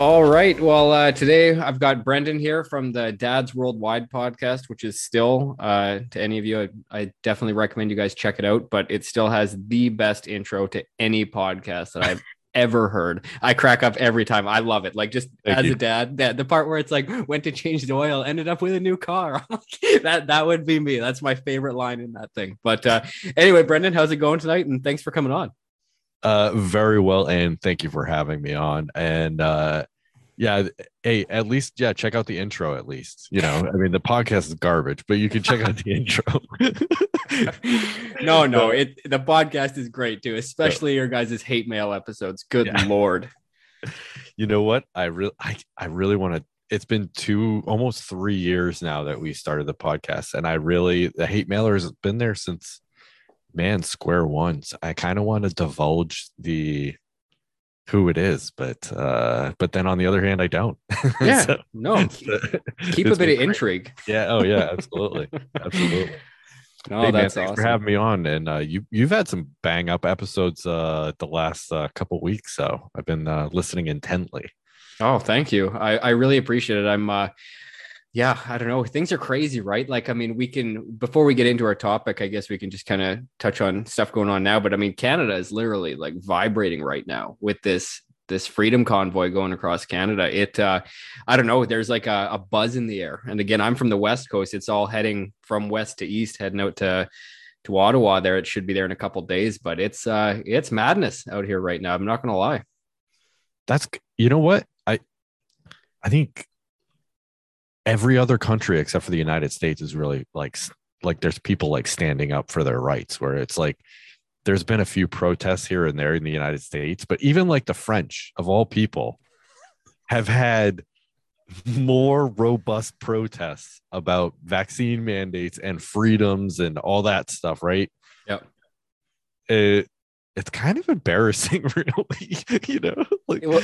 All right. Well, uh, today I've got Brendan here from the Dads Worldwide podcast, which is still, uh, to any of you, I, I, definitely recommend you guys check it out. But it still has the best intro to any podcast that I've ever heard. I crack up every time. I love it. Like just Thank as you. a dad, that the part where it's like went to change the oil, ended up with a new car. that that would be me. That's my favorite line in that thing. But uh, anyway, Brendan, how's it going tonight? And thanks for coming on. Uh, very well, and thank you for having me on. And uh, yeah, hey, at least yeah, check out the intro. At least you know, I mean, the podcast is garbage, but you can check out the intro. no, no, it the podcast is great too, especially your guys' hate mail episodes. Good yeah. lord. You know what? I really, I, I really want to. It's been two, almost three years now that we started the podcast, and I really the hate mailer has been there since man square ones. I kind of want to divulge the who it is but uh but then on the other hand i don't yeah so, no keep a bit of intrigue yeah oh yeah absolutely absolutely Oh, hey, that's man, awesome. for having me on. And uh, you you've had some bang up episodes uh, the last uh, couple weeks, so I've been uh, listening intently. Oh, thank you. I, I really appreciate it. I'm uh, yeah, I don't know. Things are crazy, right? Like, I mean, we can, before we get into our topic, I guess we can just kind of touch on stuff going on now. But I mean, Canada is literally like vibrating right now with this, this freedom convoy going across Canada. It, uh, I don't know, there's like a, a buzz in the air. And again, I'm from the West Coast. It's all heading from west to east, heading out to, to Ottawa there. It should be there in a couple days, but it's, uh, it's madness out here right now. I'm not to lie. That's, you know what? I, I think every other country except for the United States is really like like there's people like standing up for their rights where it's like there's been a few protests here and there in the United States, but even like the French of all people have had more robust protests about vaccine mandates and freedoms and all that stuff, right? Yep. It, it's kind of embarrassing, really. you know, like well,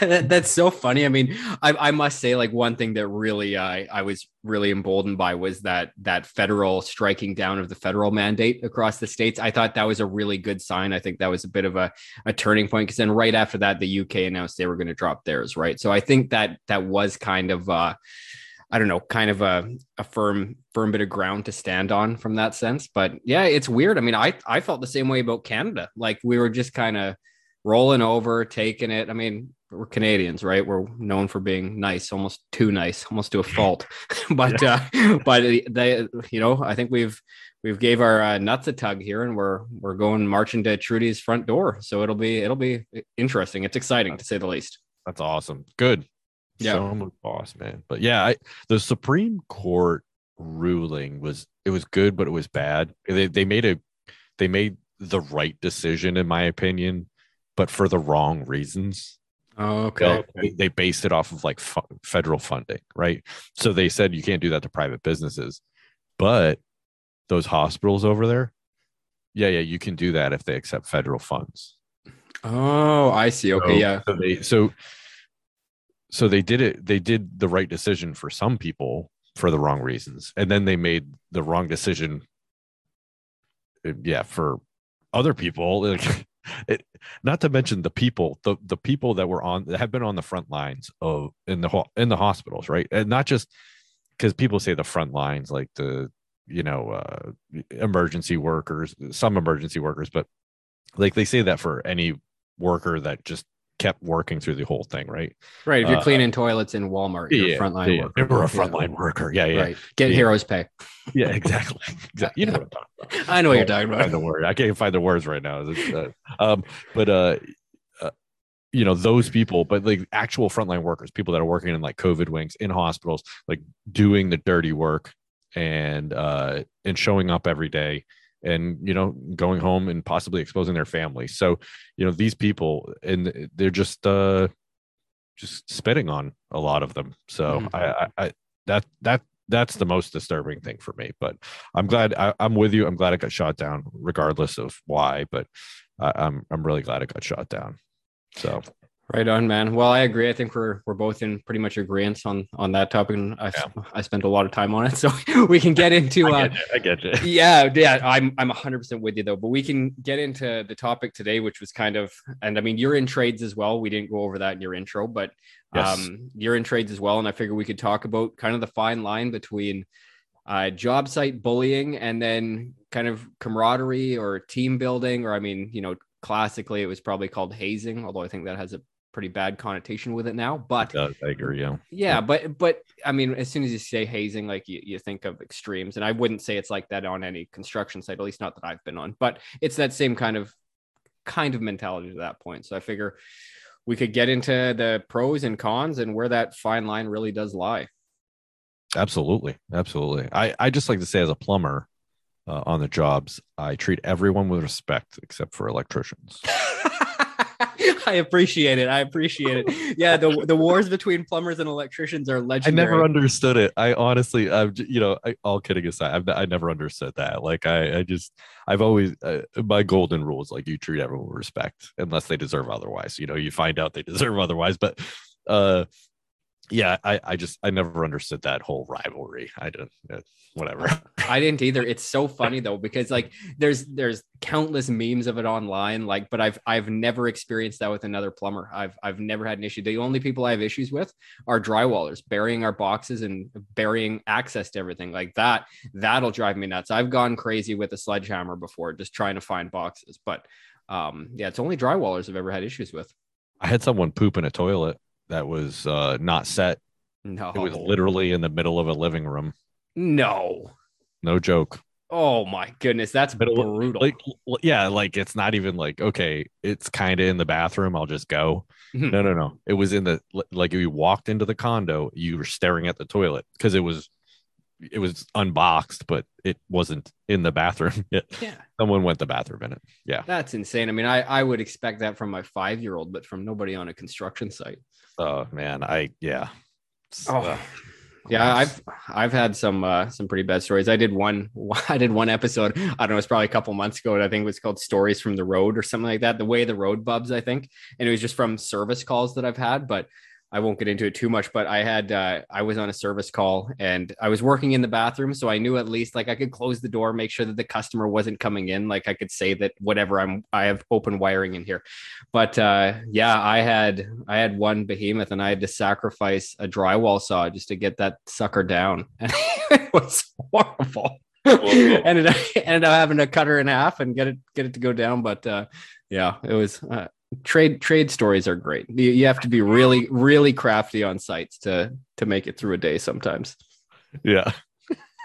that, that's so funny. I mean, I, I must say, like one thing that really I I was really emboldened by was that that federal striking down of the federal mandate across the states. I thought that was a really good sign. I think that was a bit of a, a turning point because then right after that, the UK announced they were going to drop theirs, right? So I think that that was kind of uh I don't know, kind of a, a firm firm bit of ground to stand on from that sense. But yeah, it's weird. I mean, I I felt the same way about Canada. Like we were just kind of rolling over, taking it. I mean, we're Canadians, right? We're known for being nice, almost too nice, almost to a fault. but uh, but they, you know, I think we've we've gave our uh, nuts a tug here, and we're we're going marching to Trudy's front door. So it'll be it'll be interesting. It's exciting to say the least. That's awesome. Good yeah. So boss, man. But yeah, I, the Supreme Court ruling was it was good, but it was bad. They they made a they made the right decision in my opinion, but for the wrong reasons. Oh, okay. They, they based it off of like fu- federal funding, right? So they said you can't do that to private businesses, but those hospitals over there, yeah, yeah, you can do that if they accept federal funds. Oh, I see. Okay, so, yeah. So they so so they did it they did the right decision for some people for the wrong reasons and then they made the wrong decision uh, yeah for other people. Like it, not to mention the people the the people that were on that have been on the front lines of in the in the hospitals right? And not just because people say the front lines like the you know uh emergency workers some emergency workers but like they say that for any worker that just kept working through the whole thing, right? Right. If you're uh, cleaning toilets in Walmart, you're yeah, frontline yeah, worker. You're a frontline yeah. worker. Yeah, yeah. Right. Get yeah. heroes pay. Yeah, exactly. exactly. You know what I'm talking about. I know what you're talking about. The word. I can't find the words right now. Uh, um, but uh, uh, you know those people, but like actual frontline workers, people that are working in like COVID wings in hospitals, like doing the dirty work and uh and showing up every day and you know going home and possibly exposing their family so you know these people and they're just uh just spitting on a lot of them. So Mhm. I, I, I that that that's the most disturbing thing for me. But I'm glad I, I'm with you. I'm glad it got shot down, regardless of why. But I, I'm I'm really glad it got shot down. So Right on, man. Well, I agree. I think we're we're both in pretty much agreement on on that topic, and I I spent a lot of time on it, so we can get into. I Uh, get. I get you. yeah, yeah, I'm I'm 100 percent with you though. But we can get into the topic today, which was kind of, and I mean, you're in trades as well. We didn't go over that in your intro, but Yes. um, you're in trades as well, and I figure we could talk about kind of the fine line between uh, job site bullying and then kind of camaraderie or team building, or I mean, you know, classically it was probably called hazing, although I think that has a pretty bad connotation with it now. But It does. I agree. Yeah. yeah, but but I mean, as soon as you say hazing, like you, you think of extremes, and I wouldn't say it's like that on any construction site, at least not that I've been on. But it's that same kind of kind of mentality to that point. So I figure we could get into the pros and cons and where that fine line really does lie. Absolutely. Absolutely. I, I just like to say, as a plumber uh, on the jobs, I treat everyone with respect except for electricians. I appreciate it. I appreciate it. Yeah, the the wars between plumbers and electricians are legendary. I never understood it. I honestly, j- you know, I, all kidding aside, I've, I never understood that. Like, I, I just, I've always, uh, my golden rule is like you treat everyone with respect unless they deserve otherwise. You know, you find out they deserve otherwise, but, uh, yeah, I, I just, I never understood that whole rivalry. I don't, uh, whatever. I didn't either. It's so funny though because like there's there's countless memes of it online. Like, but I've I've never experienced that with another plumber. I've I've never had an issue. The only people I have issues with are drywallers burying our boxes and burying access to everything like that. That'll drive me nuts. I've gone crazy with a sledgehammer before, just trying to find boxes. But um, yeah, it's only drywallers I've ever had issues with. I had someone poop in a toilet that was uh, not set. No, It was literally in the middle of a living room. no. No joke. Oh my goodness, that's Middle brutal. Like, yeah, like it's not even like, okay, it's kind of in the bathroom. I'll just go. Mhm. No, no, no. It was in the, like, if you walked into the condo, you were staring at the toilet because it was, it was unboxed, but it wasn't in the bathroom yet. yeah. Someone went the bathroom in it. Yeah. That's insane. I mean, I, I would expect that from my five year old, but from nobody on a construction site. Oh, man. I, yeah. Oh, uh, yeah, I've I've had some uh, some pretty bad stories. I did one I did one episode. I don't know, it's probably a couple months ago. And I think it was called "Stories from the Road" or something like that. The way the road bubs, I think, and it was just from service calls that I've had. But I won't get into it too much. But I had uh, I was on a service call and I was working in the bathroom, so I knew at least like I could close the door, make sure that the customer wasn't coming in. Like I could say that whatever I'm I have open wiring in here. But uh, yeah, I had I had one behemoth and I had to sacrifice a drywall saw just to get that sucker down, and it was horrible. ended up ended up having to cut her in half and get it get it to go down. But uh, yeah, it was uh, trade trade stories are great. You, you have to be really really crafty on sites to to make it through a day sometimes. yeah.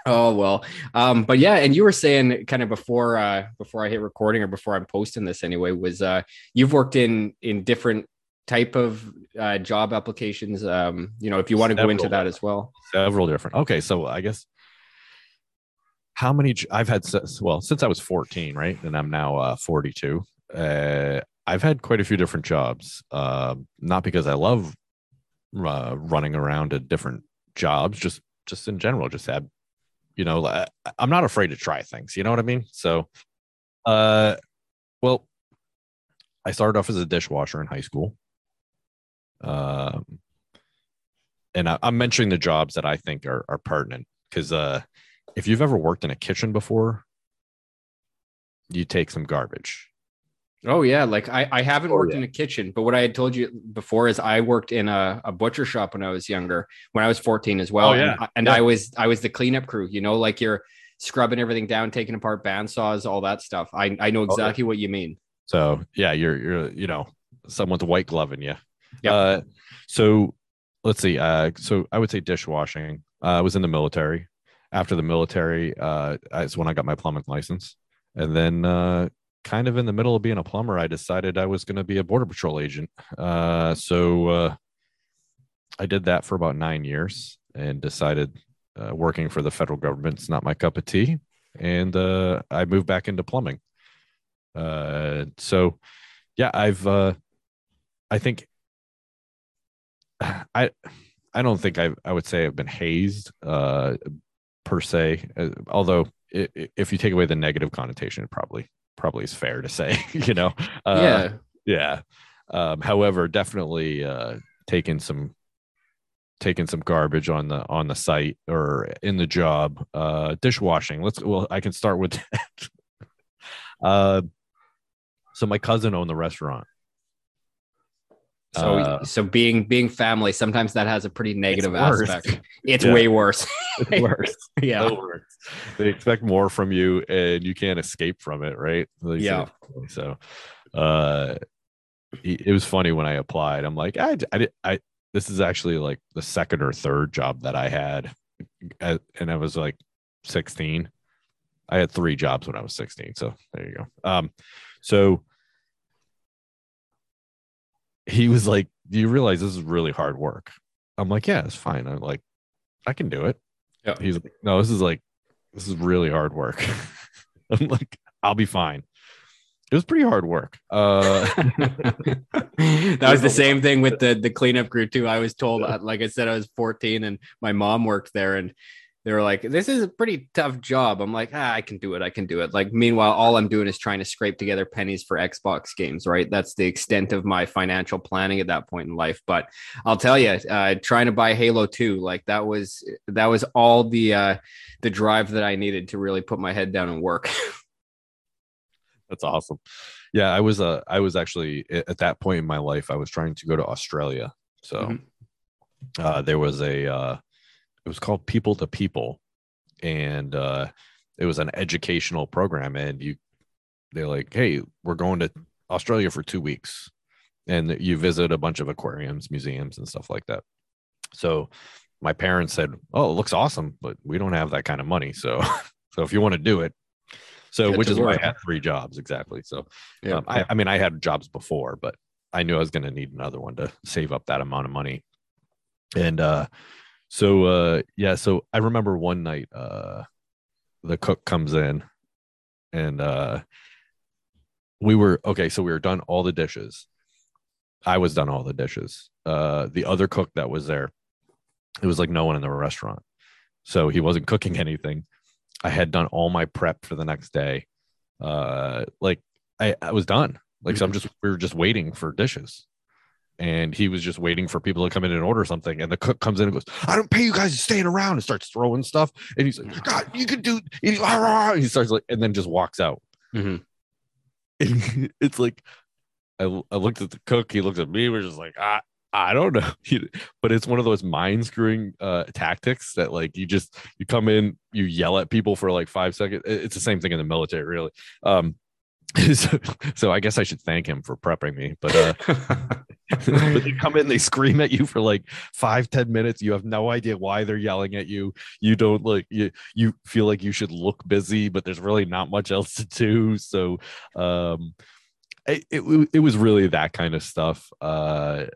Oh well, um, but yeah, and you were saying kind of before uh, before I hit recording or before I'm posting this anyway was uh, you've worked in in different type of uh, job applications. Um, you know, if you want to go into that as well. several different okay so i guess how many I've had well since i was 14 right and i'm now uh 42 uh i've had quite a few different jobs um not because i love uh, running around at different jobs just just in general just had you know i'm not afraid to try things you know what i mean so uh well i started off as a dishwasher in high school um and I, I'm mentioning the jobs that I think are, are pertinent because uh, if you've ever worked in a kitchen before, you take some garbage. Oh yeah, like I, I haven't Oh, worked yeah. in a kitchen, but what I had told you before is I worked in a, a butcher shop when I was younger, when I was 14 as well. Oh, yeah. And, I- and Yeah. I was I was the cleanup crew, you know, like you're scrubbing everything down, taking apart bandsaws, all that stuff. I, I know Oh, yeah. exactly what you mean. So yeah, you're you're you know someone's white gloving you. Yep. Uh, so let's see. Uh, so I would say dishwashing. Uh, I was in the military. After the military, uh, is when I got my plumbing license, and then uh, kind of in the middle of being a plumber, I decided I was going to be a border patrol agent. Uh, so uh, I did that for about nine years, and decided uh, working for the federal government's not my cup of tea, and uh, I moved back into plumbing. Uh, so yeah, I've uh, I think I I don't think I I would say I've been hazed per se. Although if you take away the negative connotation, probably probably is fair to say. you know. Uh, yeah. Yeah. Um, however, definitely uh, taking some taking some garbage on the on the site or in the job. Uh, dishwashing. Let's. Well, I can start with that. uh, so my cousin owned the restaurant so, uh, so being being family, sometimes that has a pretty negative it's aspect. It's yeah. way worse. it's worse. yeah, worse. they expect more from you, and you can't escape from it, right? Yeah. So, uh, it was funny when I applied. I'm like, I, I, I, this is actually like the second or third job that I had, and I was like 16. I had three jobs when I was 16. So there you go. Um, so he was like, Do you realize this is really hard work? I'm like, Yeah, it's fine. I'm like, I can do it. Yeah. He's like, No, this is like, this is really hard work. I'm like, I'll be fine. It was pretty hard work. Uh, that was the same thing with the the cleanup crew too. I was told, like I said, I was 14 and my mom worked there, and they were like, "This is a pretty tough job." I'm like, ah, "I can do it. I can do it." Like, meanwhile, all I'm doing is trying to scrape together pennies for Xbox games. Right? That's the extent of my financial planning at that point in life. But I'll tell you, uh, trying to buy Halo 2, like that was that was all the uh, the drive that I needed to really put my head down and work. That's awesome. Yeah, I was uh, I was actually at that point in my life, I was trying to go to Australia. So mm-hmm. uh, there was a uh, it was called People to People, and uh, it was an educational program. And you, they're like, hey, we're going to Australia for two weeks, and you visit a bunch of aquariums, museums, and stuff like that. So my parents said, "Oh, it looks awesome, but we don't have that kind of money. So, so if you want to do it." So, Get which is work. why I had three jobs exactly. So, yeah. Um, I, I mean, I had jobs before, but I knew I was going to need another one to save up that amount of money. And uh, so uh yeah, so I remember one night uh the cook comes in and uh we were okay, so we were done all the dishes. I was done all the dishes. Uh the other cook that was there, it was like no one in the restaurant. So he wasn't cooking anything. I had done all my prep for the next day. Uh like I, I was done. Like so I'm just we were just waiting for dishes and he was just waiting for people to come in and order something. And the cook comes in and goes, "I don't pay you guys to staying around," and starts throwing stuff. And he's like, "God, you can do." He, he starts like, and then just walks out. Mm-hmm. it's like, I, I looked at the cook. He looked at me. We're just like, ah. I don't know, but it's one of those mind screwing uh, tactics that like you just you come in, you yell at people for like five seconds. It's the same thing in the military, really. Um, so, so, I guess I should thank him for prepping me. But uh, but they come in, they scream at you for like five, ten minutes. You have no idea why they're yelling at you. You don't like you you feel like you should look busy, but there's really not much else to do. So um it, it, it was really that kind of stuff. Uh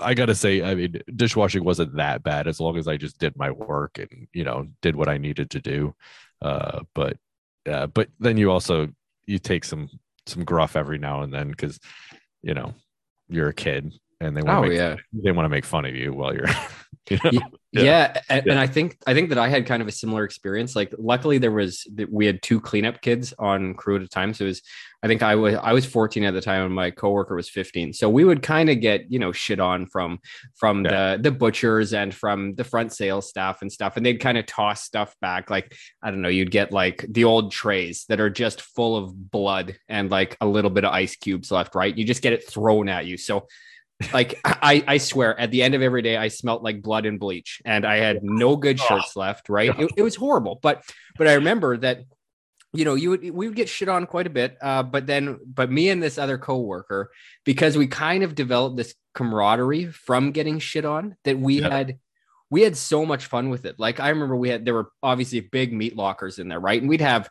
I gotta say, I mean, dishwashing wasn't that bad as long as I just did my work and you know did what I needed to do. Uh, but uh, but then you also you take some some gruff every now and then because you know you're a kid and they want oh, to yeah. they want to make fun of you while you're you know? Yeah, yeah. And, yeah. and, i think i think that i had kind of a similar experience. Like luckily there was we had two cleanup kids on crew at a time. So it was i think i was i was 14 at the time and my coworker was 15 so we would kind of get you know shit on from from yeah. the the butchers and from the front sales staff and stuff. And they'd kind of toss stuff back. Like i don't know you'd get like the old trays that are just full of blood and like a little bit of ice cubes left right? You just get it thrown at you. So like I, I swear at the end of every day i smelt like blood and bleach and i had no good shirts left right? it, it was horrible but but i remember that you know you would we would get shit on quite a bit uh, but then but me and this other coworker because we kind of developed this camaraderie from getting shit on that we yeah. had we had so much fun with it. Like i remember we had there were obviously big meat lockers in there right? And we'd have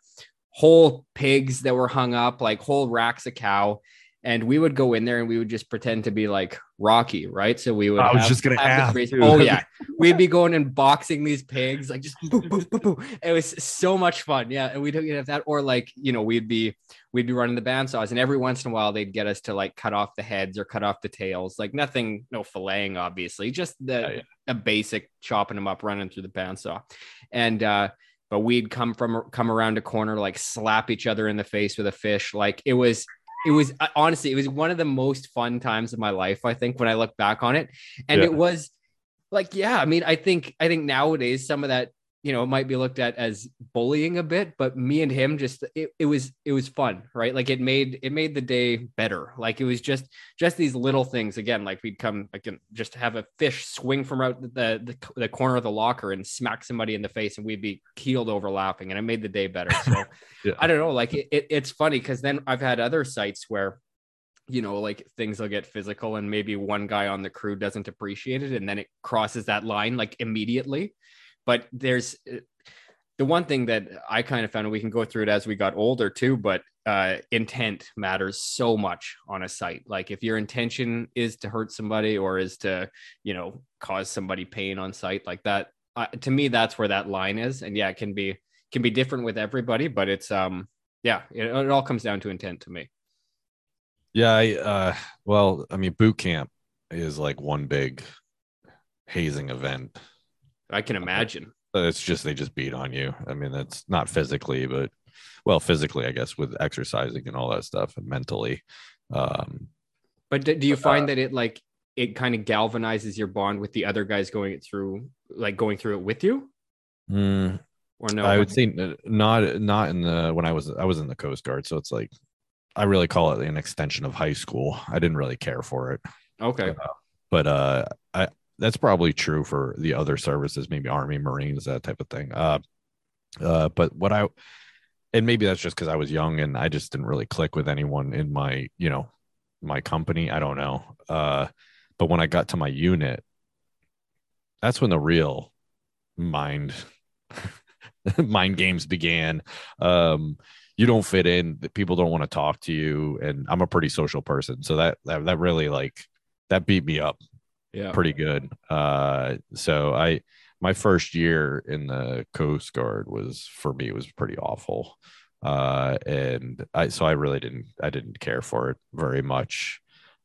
whole pigs that were hung up like whole racks of cow and we would go in there and we would just pretend to be like Rocky, right? So we would. I was have- just gonna have ask, Oh yeah, we'd be going and boxing these pigs, like just boo, boo, boo, boo. It was so much fun, yeah. And we'd have that, or like you know, we'd be we'd be running the bandsaws, and every once in a while they'd get us to like cut off the heads or cut off the tails, like nothing, no filleting, obviously, just the yeah. a basic chopping them up, running through the bandsaw, and uh but we'd come from come around a corner like slap each other in the face with a fish like it was it was uh, honestly it was one of the most fun times of my life i think when i look back on it and Yeah. it was like yeah i mean i think i think nowadays some of that you know it might be looked at as bullying a bit but me and him just it, it was it was fun right? Like it made it made the day better. Like it was just just these little things. Again like we'd come again just have a fish swing from out the, the the corner of the locker and smack somebody in the face and we'd be keeled over laughing and it made the day better. So Yeah. i don't know like it, it, it's funny because then i've had other sites where you know like things will get physical and maybe one guy on the crew doesn't appreciate it and then it crosses that line like immediately but there's uh, the one thing that I kind of found, and we can go through it as we got older too, but uh, intent matters so much on a site. Like if your intention is to hurt somebody or is to, you know, cause somebody pain on site like that, uh, to me, that's where that line is. And yeah, it can be, can be different with everybody, but it's, um, yeah, it, it all comes down to intent to me. Yeah, I, uh, well, I mean, boot camp is like one big hazing event. I can imagine. Uh, It's just they just beat on you. I mean, that's not physically, but well, physically, I guess, with exercising and all that stuff, and mentally. Um, But do, do you Uh, find that it like, it kind of galvanizes your bond with the other guys going it through, like going through it with you mm, or no? I would say not not in the when I was I was in the Coast Guard, so it's like I really call it an extension of high school. I didn't really care for it. Okay. but uh i that's probably true for the other services maybe army marines that type of thing. Uh uh but what i and maybe that's just because i was young and i just didn't really click with anyone in my you know my company i don't know. Uh but when i got to my unit that's when the real mind mind games began. Um you don't fit in people don't want to talk to you and i'm a pretty social person. So that that, that really like that beat me up Yeah. pretty good. Uh, so I, my first year in the Coast Guard was for me was pretty awful. Uh, and I, so I really didn't, I didn't care for it very much.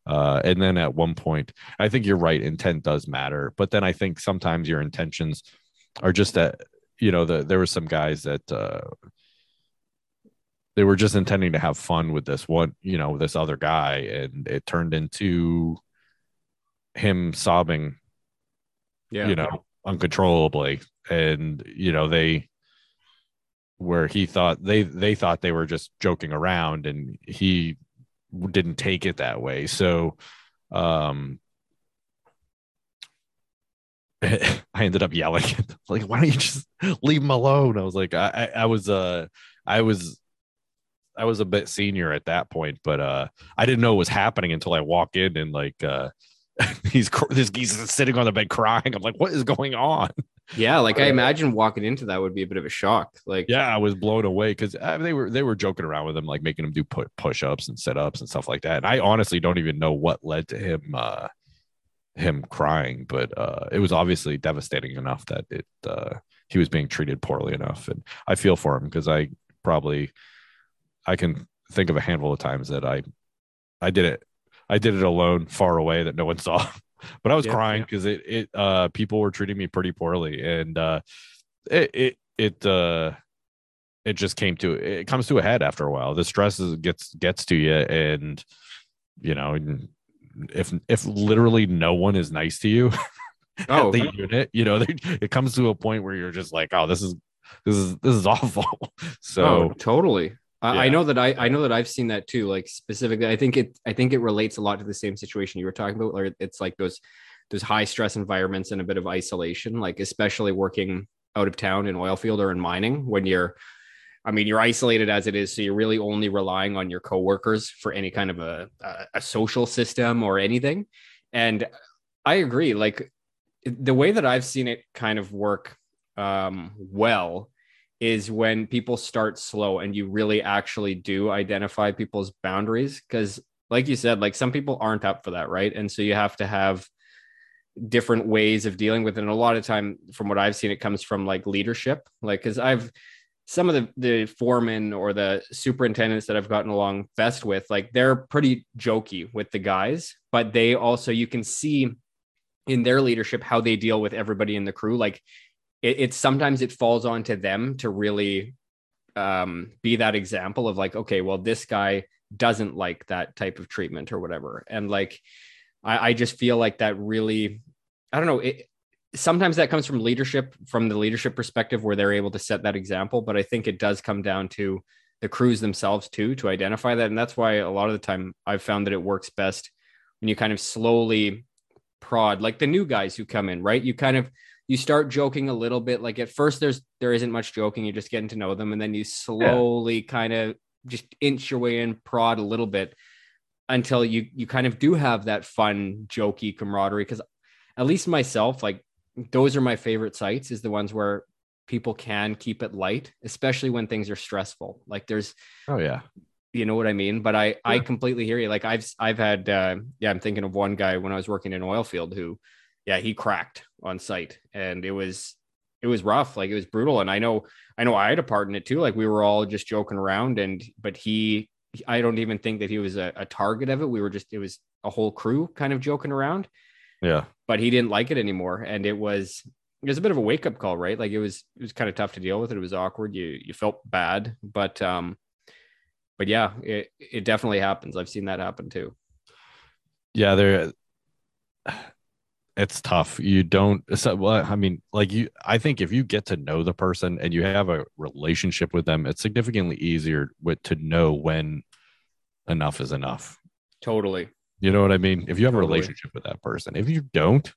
Uh, and then at one point, I think you're right. Intent does matter, but then I think sometimes your intentions are just that, you know, the, there were some guys that, uh, they were just intending to have fun with this one, you know, this other guy, and it turned into him sobbing Yeah. you know uncontrollably. And you know they where he thought they they thought they were just joking around and he didn't take it that way. So um I ended up yelling like why don't you just leave him alone? I was like I I, I was uh I was I was a bit senior at that point but uh I didn't know what was happening until I walk in and like uh he's this he's sitting on the bed crying. I'm like, what is going on? Yeah, like I Uh, imagine walking into that would be a bit of a shock. Like, Yeah, I was blown away because uh, they were they were joking around with him, like making him do pu- push ups and sit ups and stuff like that. And I honestly don't even know what led to him uh, him crying, but uh, it was obviously devastating enough that it uh, he was being treated poorly enough. And I feel for him because I probably I can think of a handful of times that I I did it I did it alone, far away that no one saw. but I was Yeah, crying yeah. because it it uh people were treating me pretty poorly and uh it it it uh it just came to it comes to a head after a while. The stress is, gets gets to you and you know if if literally no one is nice to you Oh, the unit, you know, it comes to a point where you're just like, oh, this is this is this is awful. So oh, totally. I, I know that I, I know that I've seen that too. Like specifically, I think it I think it relates a lot to the same situation you were talking about, where it's like those those high stress environments and a bit of isolation, like especially working out of town in oil field or in mining when you're I mean, you're isolated as it is, so you're really only relying on your coworkers for any kind of a, a, a social system or anything. And I agree. Like the way that I've seen it kind of work um, well is when people start slow and you really actually do identify people's boundaries. Because like you said, like some people aren't up for that, right? And so you have to have different ways of dealing with it. And a lot of time, from what I've seen, it comes from like leadership. Like, because I've some of the the foremen or the superintendents that I've gotten along best with, like they're pretty jokey with the guys, but they also you can see in their leadership how they deal with everybody in the crew. Like it, it's sometimes it falls onto them to really um, be that example of like, okay, well, this guy doesn't like that type of treatment or whatever, and like I, I just feel like that really, I don't know. It, sometimes that comes from leadership, from the leadership perspective, where they're able to set that example. But I think it does come down to the crews themselves too to identify that, and that's why a lot of the time I've found that it works best when you kind of slowly prod, like the new guys who come in, right? You kind of you start joking a little bit. Like at first, there's there isn't much joking. You're just getting to know them, and then you slowly yeah. kind of just inch your way in, prod a little bit until you you kind of do have that fun jokey camaraderie because at least myself like those are my favorite sites is the ones where people can keep it light especially when things are stressful like there's oh yeah you know what i mean but i yeah. i completely hear you like i've i've had uh yeah i'm thinking of one guy when i was working in oil field who yeah he cracked on site and it was it was rough like it was brutal and i know i know i had a part in it too like we were all just joking around and but he I don't even think that he was a, a, target of it. We were just, it was a whole crew kind of joking around. Yeah. But he didn't like it anymore. And it was, it was a bit of a wake up call, right? Like it was, it was kind of tough to deal with it. It was awkward. You, you felt bad, but, um, but yeah, it, it definitely happens. I've seen that happen too. Yeah. There, it's tough. You don't. So, well, I mean, like you. I think if you get to know the person and you have a relationship with them, it's significantly easier with to know when enough is enough. Totally. You know what I mean? If you have totally. a relationship with that person, if you don't,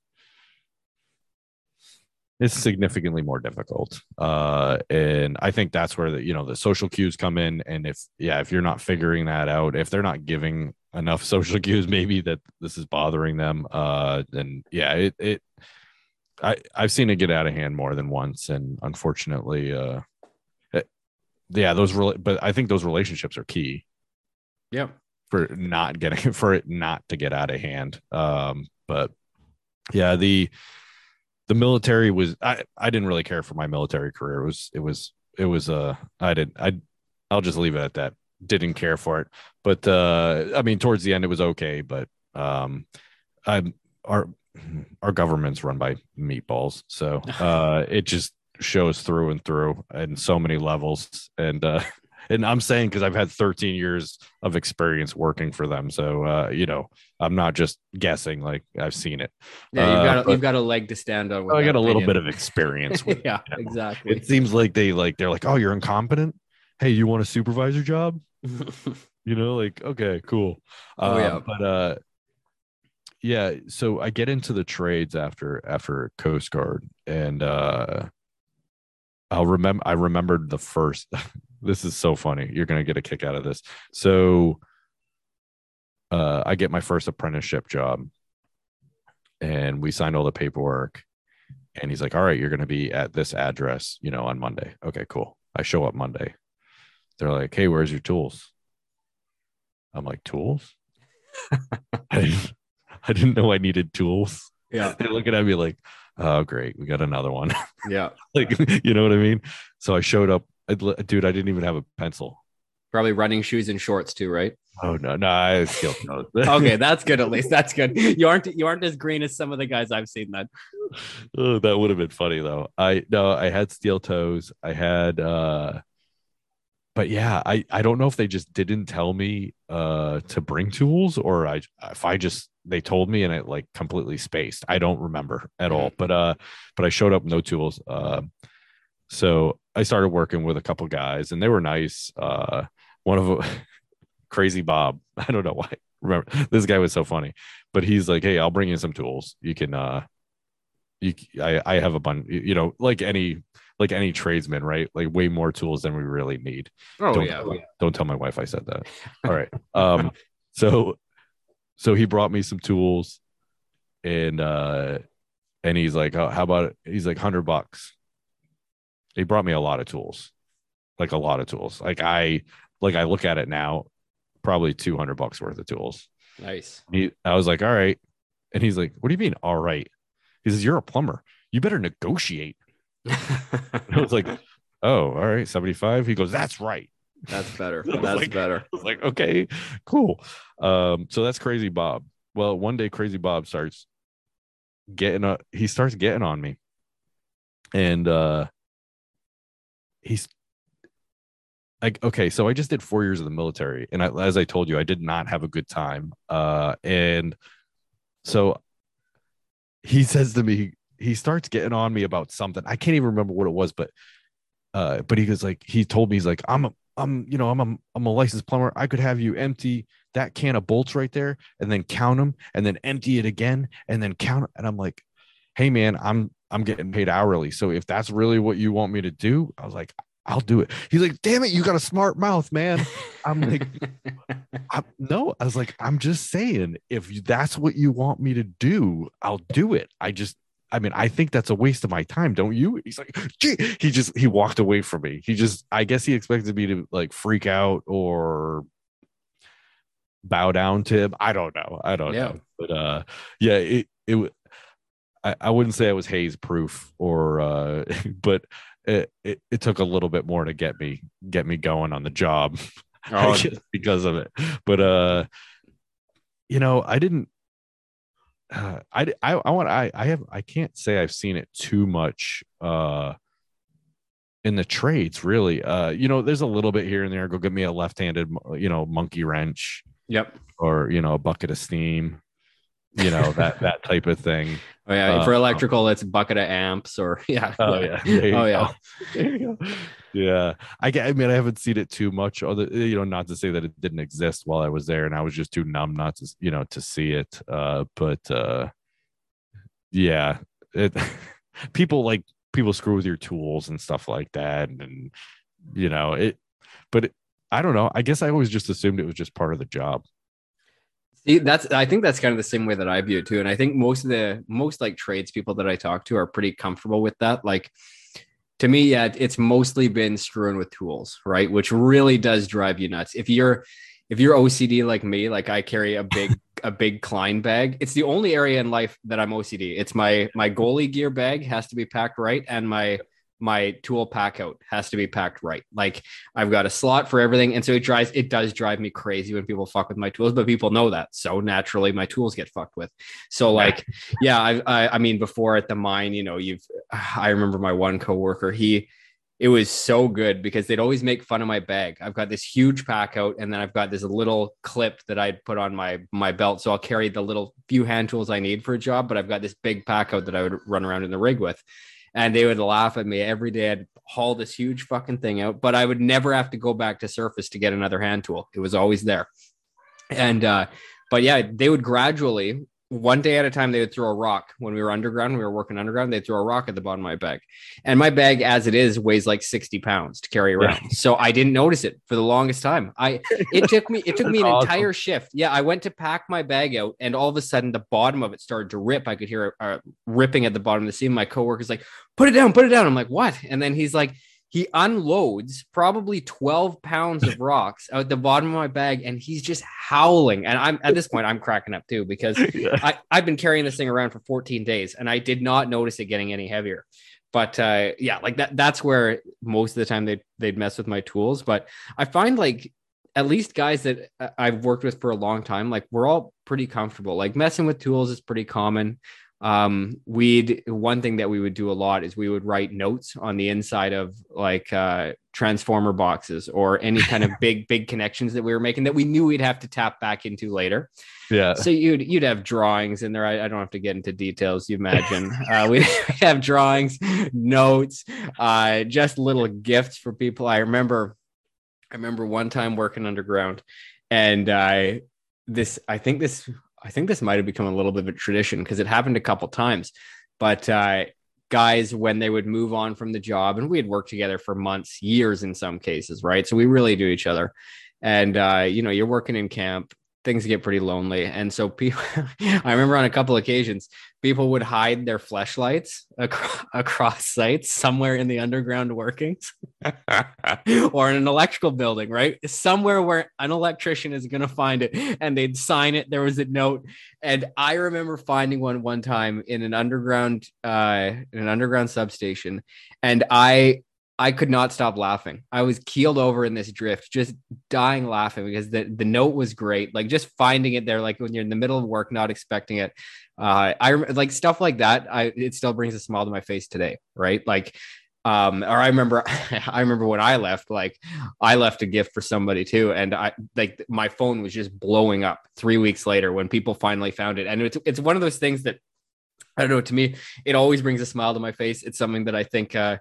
it's significantly more difficult. Uh, and I think that's where the you know the social cues come in. And if yeah, if you're not figuring that out, if they're not giving enough social cues maybe that this is bothering them uh then yeah it it i i've seen it get out of hand more than once and unfortunately uh it, yeah those really but i think those relationships are key. Yeah for not getting for it not to get out of hand um but yeah the the military was i i didn't really care for my military career. It was it was it was uh i did i i'll just leave it at that didn't care for it. But uh, I mean, towards the end, it was okay. But um, I our our government's run by meatballs, so uh, it just shows through and through in so many levels. And uh, and I'm saying because I've had 13 years of experience working for them, so uh, you know I'm not just guessing. Like I've seen it. Yeah, you've got a, uh, you've got a leg to stand on. I got a little bit of experience. With, yeah, you know? exactly. It seems like they like they're like, oh, you're incompetent. Hey, you want a supervisor job? You know, like okay, cool. Oh yeah, um, but uh, yeah. So I get into the trades after after Coast Guard, and uh, I'll remember. I remembered the first. this is so funny. You're gonna get a kick out of this. So, uh, I get my first apprenticeship job, and we signed all the paperwork. And he's like, "All right, you're gonna be at this address, you know, on Monday." Okay, cool. I show up Monday they're like, "Hey, where's your tools?" I'm like, "Tools?" I, didn't, I didn't know I needed tools. Yeah, they're looking at me like, "Oh, great, we got another one." Yeah, like you know what I mean. So I showed up, I, dude. I didn't even have a pencil. Probably running shoes and shorts too, right? Oh no, no, I still okay, that's good. At least that's good. You aren't you aren't as green as some of the guys I've seen. Then oh, that would have been funny though. I no, I had steel toes. I had uh but yeah, I I don't know if they just didn't tell me uh to bring tools or I if I just they told me and it like completely spaced. I don't remember at all. But uh but I showed up no tools. Uh so I started working with a couple guys and they were nice. Uh one of them crazy Bob. I don't know why. Remember this guy was so funny. But he's like, "Hey, I'll bring you some tools. You can uh you I I have a bunch, you know, like any like any tradesman, right? Like way more tools than we really need. Oh don't, yeah, yeah. Don't tell my wife I said that. All right. Um, so so he brought me some tools and uh and he's like, oh, how about it? He's like hundred bucks. He brought me a lot of tools. Like a lot of tools. Like I like I look at it now, probably 200 bucks worth of tools. Nice. He, I was like, all right. And he's like, what do you mean? All right. He says, you're a plumber. You better negotiate. I was like, oh, all right, 75. He goes, that's right. That's better. That's like- better. I was like, okay, cool. Um, so that's crazy Bob. Well, one day crazy Bob starts getting a he starts getting on me. And uh he's like okay, so I just did 4 years of the military and I, as I told you I did not have a good time. Uh and so he says to me he starts getting on me about something. I can't even remember what it was, but uh but he goes like he told me he's like I'm a I'm you know I'm a I'm a licensed plumber. I could have you empty that can of bolts right there and then count them and then empty it again and then count and I'm like, "Hey man, I'm I'm getting paid hourly. So if that's really what you want me to do, I was like, I'll do it." He's like, "Damn it, you got a smart mouth, man." I'm like, I, "No." I was like, "I'm just saying if that's what you want me to do, I'll do it." I just I mean, I think that's a waste of my time, don't you? He's like, Gee. he just he walked away from me. He just, I guess he expected me to like freak out or bow down to him. I don't know. I don't Yeah. know. But uh, yeah, it it. I wouldn't say I was haze proof or, uh, but it, it it took a little bit more to get me get me going on the job. Oh, because of it. But uh, you know, I didn't. Uh, I I I want I I have I can't say I've seen it too much uh in the trades really. Uh, you know, there's a little bit here and there. Go get me a left-handed, you know, monkey wrench yep. or you know a bucket of steam. You know that that type of thing. Oh yeah. Uh, For electrical, it's a bucket of amps or yeah. Oh yeah. Oh yeah. There you go. Yeah. I I mean I haven't seen it too much other you know not to say that it didn't exist while I was there and I was just too numb not to you know to see it uh but uh yeah it people like people screw with your tools and stuff like that and you know it but it, I don't know I guess I always just assumed it was just part of the job See, that's I think that's kind of the same way that I view it too. And I think most of the most like tradespeople that I talk to are pretty comfortable with that. Like to me, yeah, it's mostly been screwing with tools, right? Which really does drive you nuts. If you're if you're OCD like me, like I carry a big a big Klein bag. It's the only area in life that I'm OCD. It's my my goalie gear bag has to be packed right, and my my tool pack out has to be packed right. Like I've got a slot for everything, and so it drives it does drive me crazy when people fuck with my tools, but people know that, so naturally my tools get fucked with. So like, yeah, I I, I mean before at the mine, you know, you've I remember my one coworker, he it was so good because they'd always make fun of my bag. I've got this huge pack out, and then I've got this little clip that I'd put on my my belt, so I'll carry the little few hand tools I need for a job. But I've got this big pack out that I would run around in the rig with, and they would laugh at me every day. I'd haul this huge fucking thing out, but I would never have to go back to surface to get another hand tool. It was always there, and uh, but yeah, they would gradually. One day at a time, they would throw a rock when we were underground. We were working underground. They'd throw a rock at the bottom of my bag. And my bag, as it is, weighs like 60 pounds to carry around. So I didn't notice it for the longest time. I it took me it took me an awesome. entire shift. Yeah, I went to pack my bag out, and all of a sudden the bottom of it started to rip. I could hear it uh, ripping at the bottom of the seam. My coworker's like, "Put it down, put it down." I'm like, "What?" And then he's like, he unloads probably 12 pounds of rocks out the bottom of my bag, and he's just howling. And I'm at this point, I'm cracking up too because yeah. I, I've been carrying this thing around for 14 days and I did not notice it getting any heavier. But uh, yeah, like that that's where most of the time they'd they'd mess with my tools. But I find like at least guys that uh, I've worked with for a long time, like we're all pretty comfortable. Like messing with tools is pretty common. Um, we'd one thing that we would do a lot is we would write notes on the inside of like uh transformer boxes or any kind of big, big connections that we were making that we knew we'd have to tap back into later yeah so you'd you'd have drawings in there. I, I don't have to get into details. You imagine uh, we have drawings, notes, uh, just little gifts for people. I remember, I remember one time working underground, and I this I think this I think this might have become a little bit of a tradition because it happened a couple times, but. Uh, guys when they would move on from the job and we had worked together for months years in some cases right so we really do each other and uh, you know you're working in camp things get pretty lonely. And so people, I remember on a couple occasions, people would hide their flashlights across, across sites somewhere in the underground workings or in an electrical building, right? Somewhere where an electrician is going to find it and they'd sign it. There was a note. And I remember finding one one time in an underground, uh, in an underground substation. And I, I could not stop laughing. I was keeled over in this drift, just dying laughing because the, the note was great. Like just finding it there, like when you're in the middle of work, not expecting it. Uh, I like stuff like that. I it still brings a smile to my face today, right? Like, um, or I remember, I remember when I left, like I left a gift for somebody too, and I like my phone was just blowing up three weeks later when people finally found it, and it's it's one of those things that I don't know. To me, it always brings a smile to my face. It's something that I think. Uh,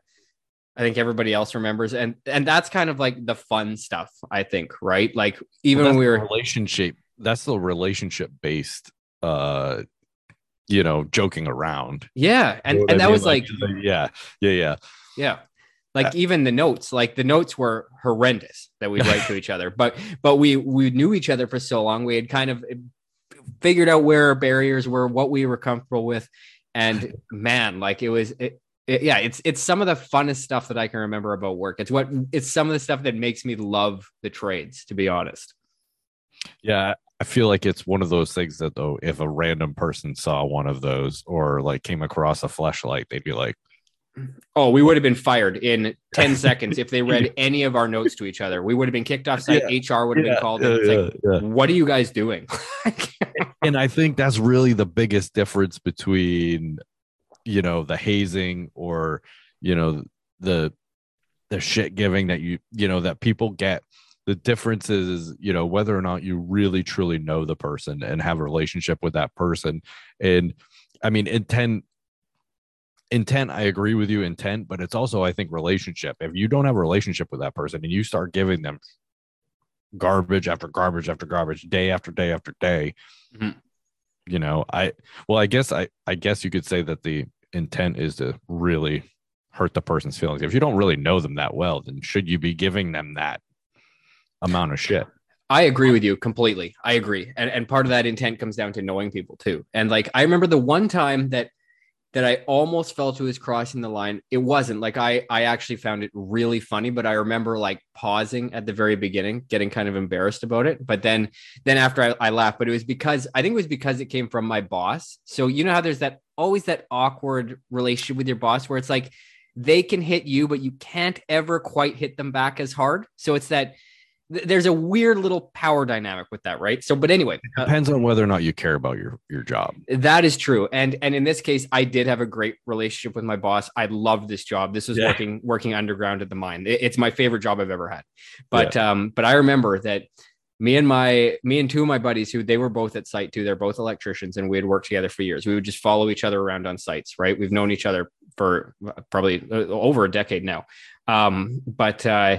I think everybody else remembers, and and that's kind of like the fun stuff. I think, right? Like even well, when we were relationship, that's the relationship based, uh, you know, joking around. Yeah, and and that mean? was like, like, yeah, yeah, yeah, yeah. Like uh, even the notes, like the notes were horrendous that we write to each other, but but we we knew each other for so long, we had kind of figured out where our barriers were, what we were comfortable with, and man, like it was it, it, yeah, it's it's some of the funnest stuff that I can remember about work. It's what it's some of the stuff that makes me love the trades, to be honest. Yeah, I feel like it's one of those things that though, if a random person saw one of those or like came across a flashlight, they'd be like, "Oh, we would have been fired in ten seconds if they read any of our notes to each other. We would have been kicked off site. Yeah, HR would have yeah, been called. Yeah, like, yeah, what are you guys doing?" and I think that's really the biggest difference between you know the hazing or you know the the shit giving that you you know that people get. The difference is you know whether or not you really truly know the person and have a relationship with that person. And i mean intent intent i agree with you intent but it's also i think relationship. If you don't have a relationship with that person and you start giving them garbage after garbage after garbage day after day after day mm-hmm. you know i well i guess i i guess you could say that the intent is to really hurt the person's feelings. If you don't really know them that well, then should you be giving them that amount of shit? I agree with you completely. I agree. And and part of that intent comes down to knowing people too. And like I remember the one time that that I almost felt it was crossing the line. It wasn't like I I actually found it really funny, but I remember like pausing at the very beginning, getting kind of embarrassed about it. But then then after I, I laughed, but it was because I think it was because it came from my boss. So you know how there's that always that awkward relationship with your boss where it's like they can hit you, but you can't ever quite hit them back as hard. So it's that there's a weird little power dynamic with that, right? So, but anyway, it depends uh, on whether or not you care about your your job. That is true, and and in this case, I did have a great relationship with my boss. I loved this job. This was yeah. working working underground at the mine. It, it's my favorite job I've ever had. But yeah. um, but I remember that me and my me and two of my buddies who they were both at site too. They're both electricians, and we had worked together for years. We would just follow each other around on sites, right? We've known each other for probably uh, over a decade now. Um, but uh,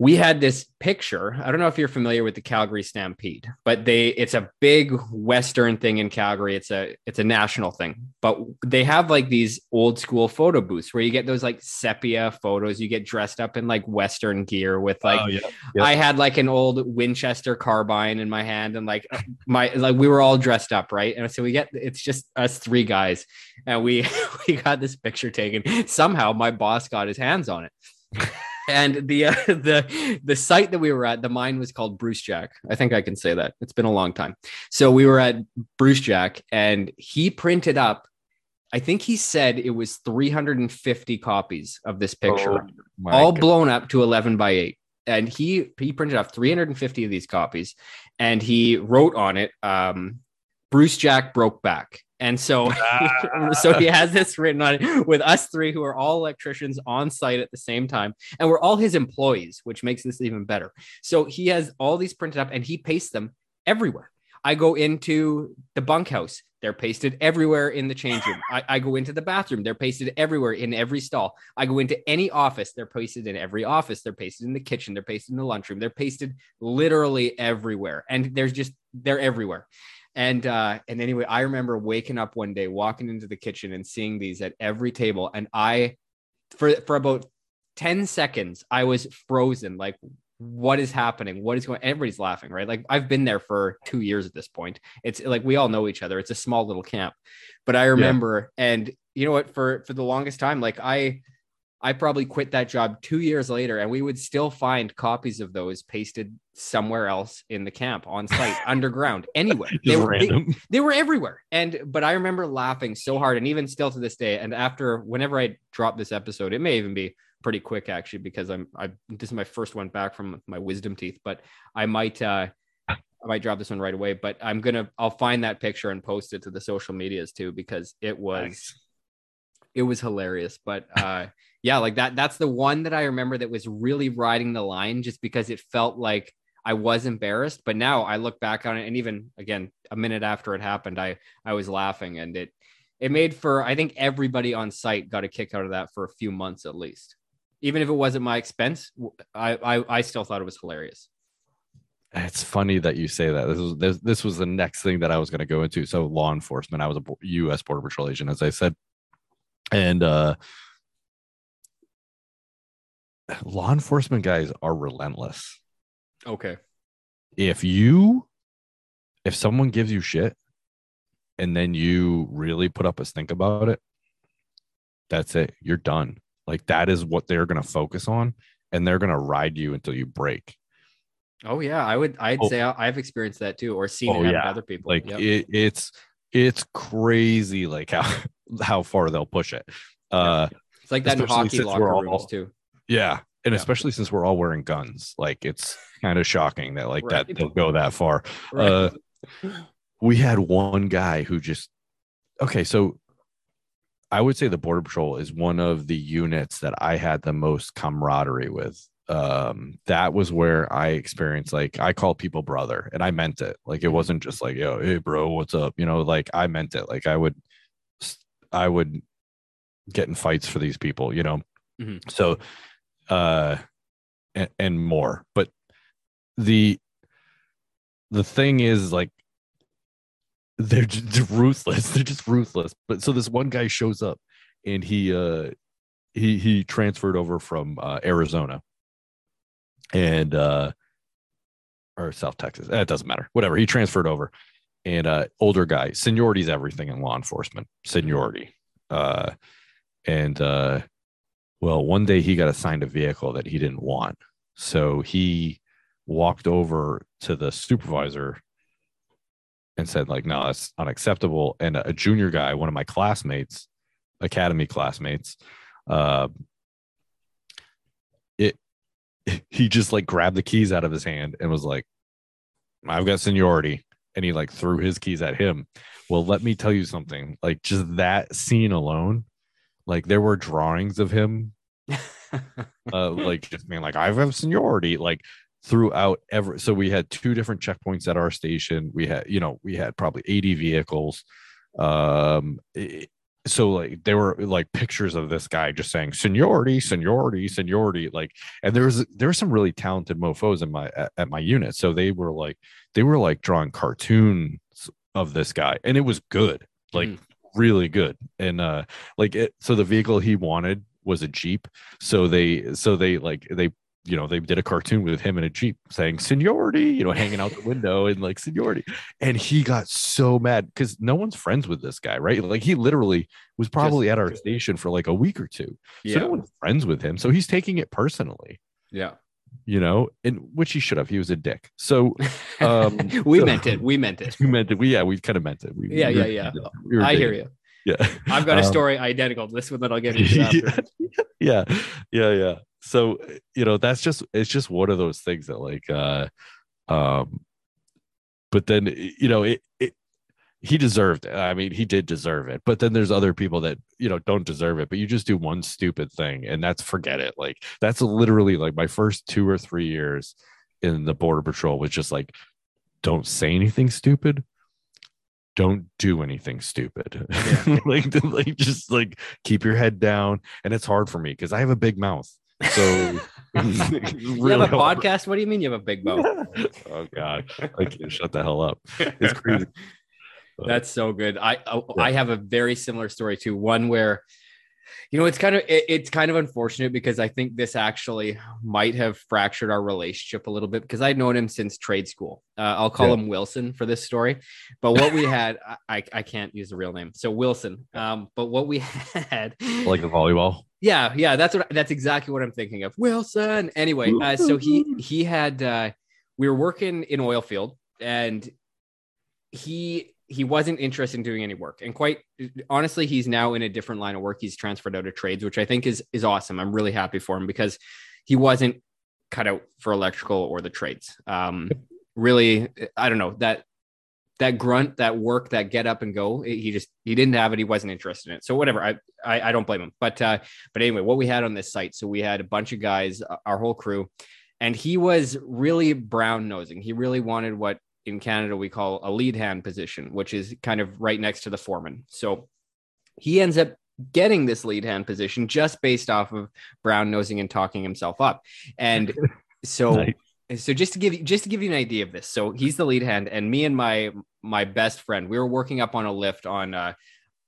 we had this picture. I don't know if you're familiar with the Calgary Stampede, but they it's a big western thing in Calgary. It's a it's a national thing. But they have like these old school photo booths where you get those like sepia photos. You get dressed up in like western gear with like oh, yeah. Yeah. I had like an old Winchester carbine in my hand and like my like we were all dressed up, right? And so we get it's just us three guys and we we got this picture taken. Somehow my boss got his hands on it and the uh, the the site that we were at the mine was called Brucejack. i think i can say that. It's been a long time. So we were at Brucejack, and he printed up i think he said it was 350 copies of this picture oh, all blown up to 11 by 8 and he he printed off 350 of these copies and he wrote on it um Brucejack broke back and so, ah. so he has this written on it with us three who are all electricians on site at the same time. And we're all his employees, which makes this even better. So he has all these printed up and he pastes them everywhere. I go into the bunkhouse. They're pasted everywhere in the change room. I, I, go into the bathroom. They're pasted everywhere in every stall. I go into any office. They're pasted in every office. They're pasted in the kitchen. They're pasted in the lunchroom. They're pasted literally everywhere. And there's just, they're everywhere. And uh, and anyway, I remember waking up one day, walking into the kitchen and seeing these at every table. And I, for for about 10 seconds, I was frozen. Like, what is happening? What is going? Everybody's laughing, right? Like I've been there for two years at this point. It's like we all know each other. It's a small little camp, but I remember, yeah. and you know what? For for the longest time, like I, I probably quit that job two years later, and we would still find copies of those pasted somewhere else in the camp, on site, underground, anywhere. They were, they, they were everywhere. And but I remember laughing so hard, and even still to this day. And after whenever I drop this episode, it may even be pretty quick actually because I'm I this is my first one back from my wisdom teeth, but I might uh I might drop this one right away, but I'm gonna I'll find that picture and post it to the social medias too because it was nice. it was hilarious. But uh yeah, like that that's the one that I remember that was really riding the line just because it felt like I was embarrassed, but now I look back on it and even again a minute after it happened, I I was laughing and it it made for I think everybody on site got a kick out of that for a few months at least even if it wasn't my expense, I, I, I still thought it was hilarious. It's funny that you say that. This was this, this was the next thing that I was going to go into. So law enforcement. I was a U.S. Border Patrol agent, as I said, and uh, law enforcement guys are relentless. Okay. If you, if someone gives you shit, and then you really put up a stink about it, that's it. You're done. Like that is what they're going to focus on, and they're going to ride you until you break. Oh yeah, I would. I'd oh. say I've experienced that too, or seen oh, it yeah. other people. Like yep. it, it's it's crazy, like how how far they'll push it. Uh, it's like that in hockey locker rooms all, too. Yeah, and yeah. especially since we're all wearing guns, like it's kind of shocking that like right. that they'll go that far. Right. Uh, we had one guy who just okay, so I would say the Border Patrol is one of the units that I had the most camaraderie with. Um, that was where I experienced like I call people brother, and I meant it. Like it wasn't just like yo, hey bro, what's up? You know, like I meant it. Like I would, I would get in fights for these people. You know, mm-hmm. so uh, and, and more. But the the thing is like they're just ruthless. They're just ruthless. But so this one guy shows up and he uh he he transferred over from uh Arizona and uh or South Texas. Eh, it doesn't matter. Whatever. He transferred over. And uh older guy. Seniority is everything in law enforcement. Seniority. Uh and uh well, one day he got assigned a vehicle that he didn't want. So he walked over to the supervisor and said like no that's unacceptable. And a junior guy one of my classmates academy classmates uh it he just like grabbed the keys out of his hand and was like i've got seniority. And he like threw his keys at him. Well let me tell you something. Like just that scene alone like there were drawings of him uh like just being like i have seniority like throughout ever so we had two different checkpoints at our station. We had you know we had probably 80 vehicles. Um so like there were like pictures of this guy just saying seniority seniority seniority like and there was there were some really talented mofos in my at, at my unit. So they were like they were like drawing cartoons of this guy and it was good. Like mm. Really good and uh like it so the vehicle he wanted was a jeep so they so they like they you know, they did a cartoon with him in a Jeep saying seniority, you know, hanging out the window and like seniority. And he got so mad because no one's friends with this guy, right? Like he literally was probably Just, at our station for like a week or two. So no one's friends with him. So he's taking it personally. Yeah. You know, and which he should have. He was a dick. So um we so, meant it. We meant it. We meant it. We yeah, we kind of meant it. We, yeah, we yeah, yeah. We I hear you. Yeah. I've got a um, story identical to this one that I'll get into after. yeah. Yeah. Yeah so you know that's just it's just one of those things that like uh um but then you know it, it he deserved it. I mean, he did deserve it. But then there's other people that, you know, don't deserve it, but you just do one stupid thing and that's forget it. Like that's literally like my first two or three years in the border patrol was just like, don't say anything stupid. Don't do anything stupid. Yeah. like, like just like keep your head down. And it's hard for me because I have a big mouth. So really you have a hard. podcast? What do you mean you have a big mouth? oh god, I can't shut the hell up. It's crazy. That's so good. I, I I have a very similar story too. One where You know, it's kind of it, it's kind of unfortunate because I think this actually might have fractured our relationship a little bit because I'd known him since trade school. Uh, I'll call yeah. him Wilson for this story, but what we had, I, I can't use the real name, so Wilson. Um, but what we had, like the volleyball. Yeah, yeah, that's what that's exactly what I'm thinking of. Wilson. Anyway, uh, so he he had uh, we were working in oil field and he he wasn't interested in doing any work. And quite honestly he's now in a different line of work. He's transferred out of trades which i think is is awesome. I'm really happy for him because he wasn't cut out for electrical or the trades. Um really i don't know that that grunt that work that get up and go he just he didn't have it. He wasn't interested in it. So whatever i i, I don't blame him. But uh but anyway what we had on this site so we had a bunch of guys our whole crew and he was really brown nosing he really wanted what in Canada we call a lead hand position, which is kind of right next to the foreman. So he ends up getting this lead hand position just based off of brown nosing and talking himself up. And so nice. so just to give you just to give you an idea of this. So he's the lead hand and me and my my best friend, we were working up on a lift on uh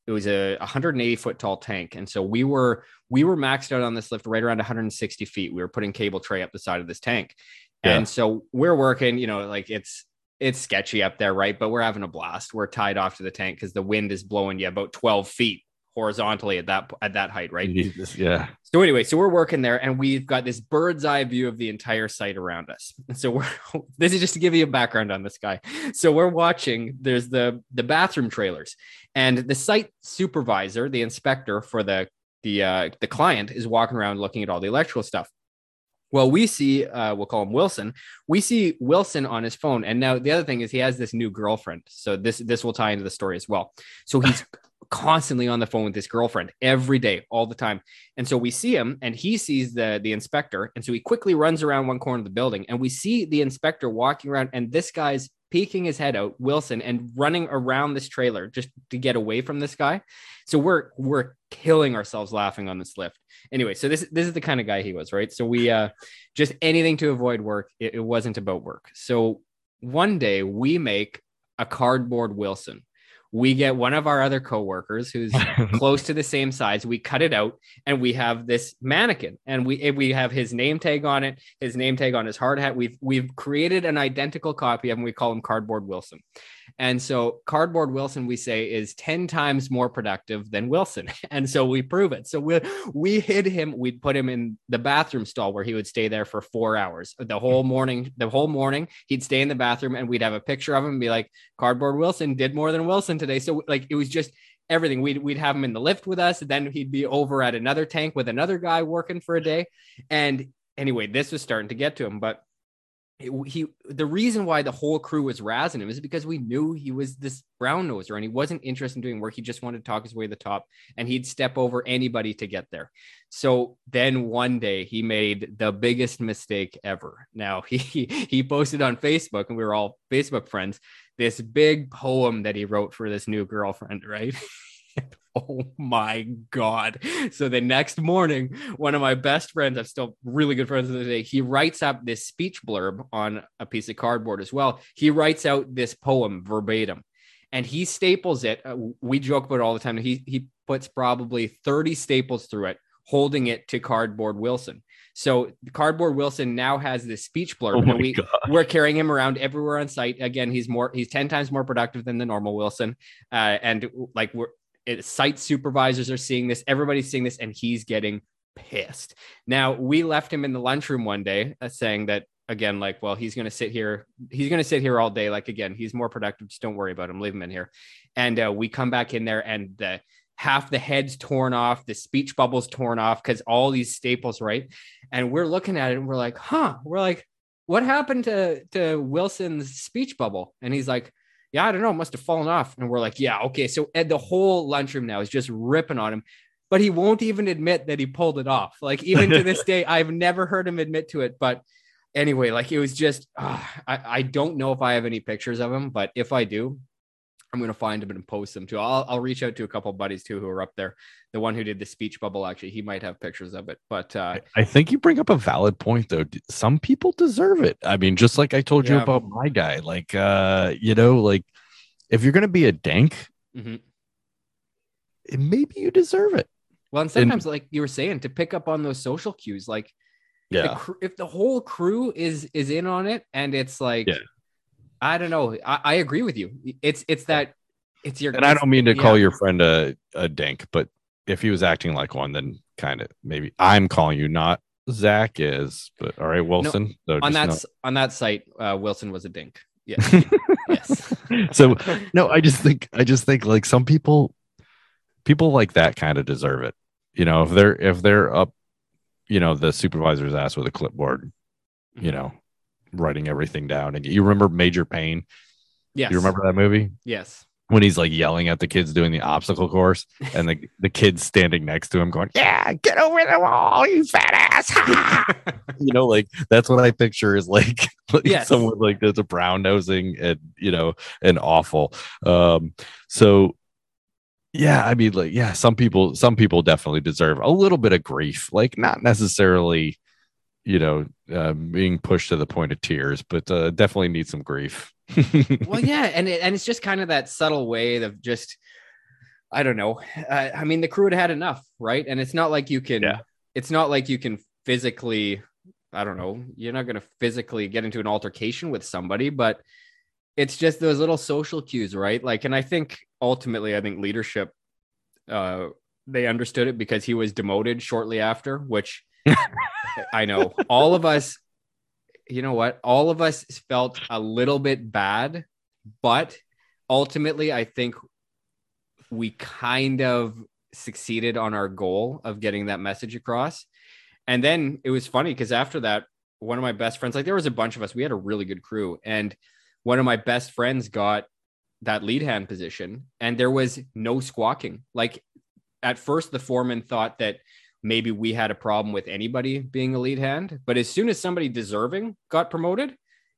it was a 180 foot tall tank and so we were we were maxed out on this lift right around 160 feet we were putting cable tray up the side of this tank yeah. and so we're working you know like it's it's sketchy up there, right? But we're having a blast. We're tied off to the tank because the wind is blowing you about 12 feet horizontally at that at that height, right? Yeah. So anyway, so we're working there and we've got this bird's eye view of the entire site around us. So we're this is just to give you a background on this guy. So we're watching, there's the the bathroom trailers and the site supervisor, the inspector for the the uh, the client is walking around looking at all the electrical stuff. Well, we see, uh, we'll call him Wilson. We see Wilson on his phone, and now the other thing is he has this new girlfriend. So this this will tie into the story as well. So he's constantly on the phone with this girlfriend every day, all the time. And so we see him, and he sees the the inspector, and so he quickly runs around one corner of the building, and we see the inspector walking around, and this guy's peeking his head out, Wilson, and running around this trailer just to get away from this guy. So we're we're killing ourselves laughing on this lift. Anyway, so this this is the kind of guy he was, right? So we uh just anything to avoid work. It, it wasn't about work. So one day we make a cardboard Wilson we get one of our other coworkers who's close to the same size we cut it out and we have this mannequin and we we have his name tag on it his name tag on his hard hat we've we've created an identical copy of him we call him cardboard wilson and so cardboard Wilson, we say, is 10 times more productive than Wilson. And so we prove it. So we we hid him, we'd put him in the bathroom stall where he would stay there for four hours. The hmm. whole morning, the whole morning, he'd stay in the bathroom and we'd have a picture of him and be like, cardboard Wilson did more than Wilson today. So like it was just everything. We'd we'd have him in the lift with us, then he'd be over at another tank with another guy working for a day. And anyway, this was starting to get to him. But he the reason why the whole crew was razzing him is because we knew he was this brown noser and he wasn't interested in doing work. He just wanted to talk his way to the top and he'd step over anybody to get there. So then one day he made the biggest mistake ever. Now he he posted on Facebook and we were all Facebook friends this big poem that he wrote for this new girlfriend, right? oh my god. So the next morning one of my best friends i'm still really good friends with today he writes up this speech blurb on a piece of cardboard as well. He writes out this poem verbatim and he staples it. Uh, we joke about it all the time. He he puts probably 30 staples through it holding it to cardboard wilson. So cardboard wilson now has this speech blurb oh we, we're carrying him around everywhere on site. Again he's more he's 10 times more productive than the normal wilson. Uh, and like we're it, site supervisors are seeing this, everybody's seeing this, and he's getting pissed. Now, we left him in the lunchroom one day uh, saying that again, like, well, he's going to sit here. He's going to sit here all day. Like, again, he's more productive. Just don't worry about him. Leave him in here. And uh, we come back in there and the half the head's torn off, the speech bubbles torn off because all these staples, right? And we're looking at it and we're like, huh, we're like, what happened to, to Wilson's speech bubble? And he's like, yeah, I don't know, must have fallen off. And we're like, yeah, okay. So Ed, the whole lunchroom now is just ripping on him, but he won't even admit that he pulled it off. Like even to this day, I've never heard him admit to it. But anyway, like it was just, uh, I, I don't know if I have any pictures of him, but if I do, I'm going to find them and post them too. I'll, I'll reach out to a couple buddies too who are up there. The one who did the speech bubble, actually, he might have pictures of it. But uh, I think you bring up a valid point, though. Some people deserve it. I mean, just like I told yeah. you about my guy, like, uh, you know, like if you're going to be a dank, mm-hmm. maybe you deserve it. Well, and sometimes, like you were saying, to pick up on those social cues, like the Yeah. cr- if the whole crew is is in on it, and it's like, Yeah. I don't know, I, I agree with you. It's it's that it's your And I don't mean to yeah. call your friend a, a dink, but if he was acting like one, then kind of maybe I'm calling you, not Zach is. But all right, Wilson. so on that know- on that site. Uh, Wilson was a dink. Yeah. yes. so no, I just think I just think like some people people like that kind of deserve it. You know, if they're if they're up, you know, the supervisor's ass with a clipboard, you know, writing everything down. And you remember Major Payne? Yes. You remember that movie? Yes. When he's like yelling at the kids doing the obstacle course and the, the kids standing next to him going, Yeah, get over the wall, you fat ass. you know, like that's what I picture is like, like Yes. someone like that's a brown nosing and you know and awful. Um, so yeah, I mean, like, yeah, some people, some people definitely deserve a little bit of grief, like not necessarily, you know, uh, being pushed to the point of tears, but uh, definitely need some grief. well yeah and it, and it's just kind of that subtle way of just i don't know uh, i mean the crew had had enough right and it's not like you can Yeah. it's not like you can physically i don't know you're not going to physically get into an altercation with somebody but it's just those little social cues right like and i think ultimately i think leadership uh they understood it because he was demoted shortly after which i know all of us you know what? All of us felt a little bit bad, but ultimately, I think we kind of succeeded on our goal of getting that message across. And then it was funny because after that, one of my best friends, like there was a bunch of us, we had a really good crew. And one of my best friends got that lead hand position, and there was no squawking. Like at first, the foreman thought that maybe we had a problem with anybody being a lead hand. But as soon as somebody deserving got promoted,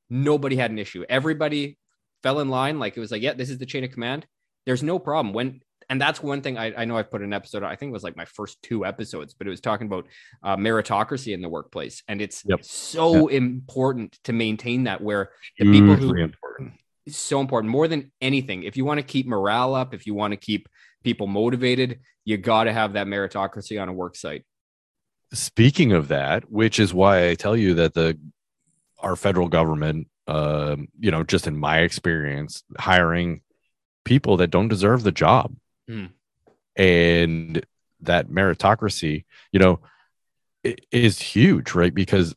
nobody had an issue. Everybody fell in line. Like it was like, yeah, this is the chain of command. There's no problem. When and that's one thing I, I know I've put an episode. I think it was like my first two episodes, but it was talking about uh, meritocracy in the workplace, and it's Yep. so important to maintain that. Where the people who important. so important more than anything. If you want to keep morale up, if you want to keep people motivated, you got to have that meritocracy on a work site. speaking of that which is why i tell you that the our federal government um you know just in my experience hiring people that don't deserve the job Hmm. and that meritocracy you know is huge right because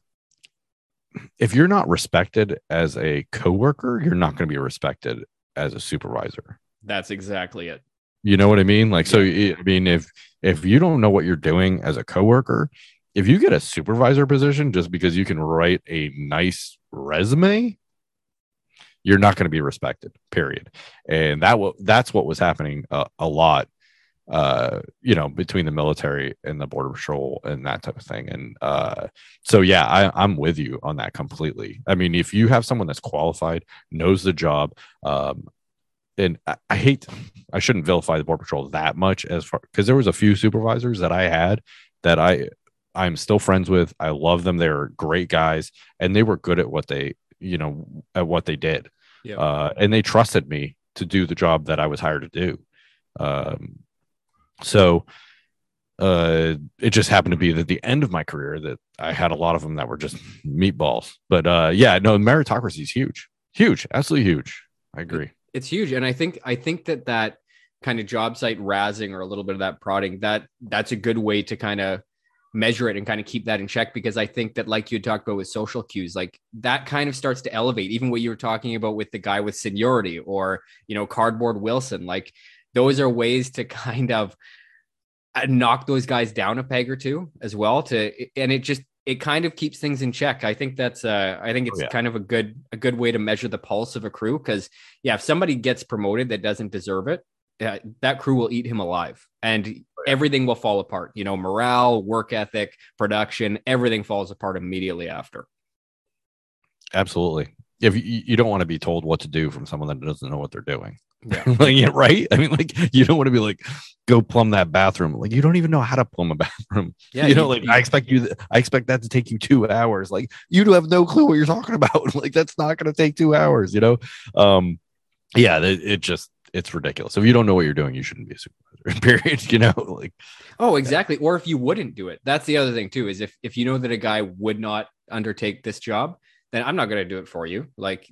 if you're not respected as a coworker you're not going to be respected as a supervisor That's exactly it. You know what I mean? Like, so I mean, if if you don't know what you're doing as a coworker, if you get a supervisor position just because you can write a nice resume, you're not going to be respected. Period. And that wa- that's what was happening a, a lot, uh, you know, between the military and the border patrol and that type of thing. And uh, so, yeah, I, I'm with you on that completely. I mean, if you have someone that's qualified, knows the job, um, and I, I hate I shouldn't vilify the border patrol that much as far because there was a few supervisors that I had that I I'm still friends with. I love them. They're great guys and they were good at what they, you know, at what they did. Yeah. Uh, and they trusted me to do the job that I was hired to do. Um, so uh, it just happened to be that the end of my career that I had a lot of them that were just meatballs. But uh, yeah, no, meritocracy is huge, huge, absolutely huge. I agree. It's huge, and I think I think that that kind of job site razzing or a little bit of that prodding that that's a good way to kind of measure it and kind of keep that in check. Because I think that like you talked about with social cues, like that kind of starts to elevate. Even what you were talking about with the guy with seniority or you know cardboard Wilson, like those are ways to kind of uh, knock those guys down a peg or two as well to and it just it kind of keeps things in check. I think that's uh I think it's yeah. kind of a good a good way to measure the pulse of a crew because yeah, if somebody gets promoted that doesn't deserve it, uh, that crew will eat him alive and everything will fall apart. You know, morale, work ethic, production, everything falls apart immediately after. Absolutely. If you, you don't want to be told what to do from someone that doesn't know what they're doing. Yeah. like, yeah, right. I mean, like, you don't want to be like, go plumb that bathroom. Like, you don't even know how to plumb a bathroom. Yeah, you know, like, you- I expect you, I expect that to take you two hours. Like, you do have no clue what you're talking about. like, that's not going to take two hours, you know? Um, yeah, it, it just, it's ridiculous. If you don't know what you're doing, you shouldn't be a supervisor. Period. You know, like Oh, exactly. Or if you wouldn't do it. That's the other thing too, is if if you know that a guy would not undertake this job, then I'm not going to do it for you. Like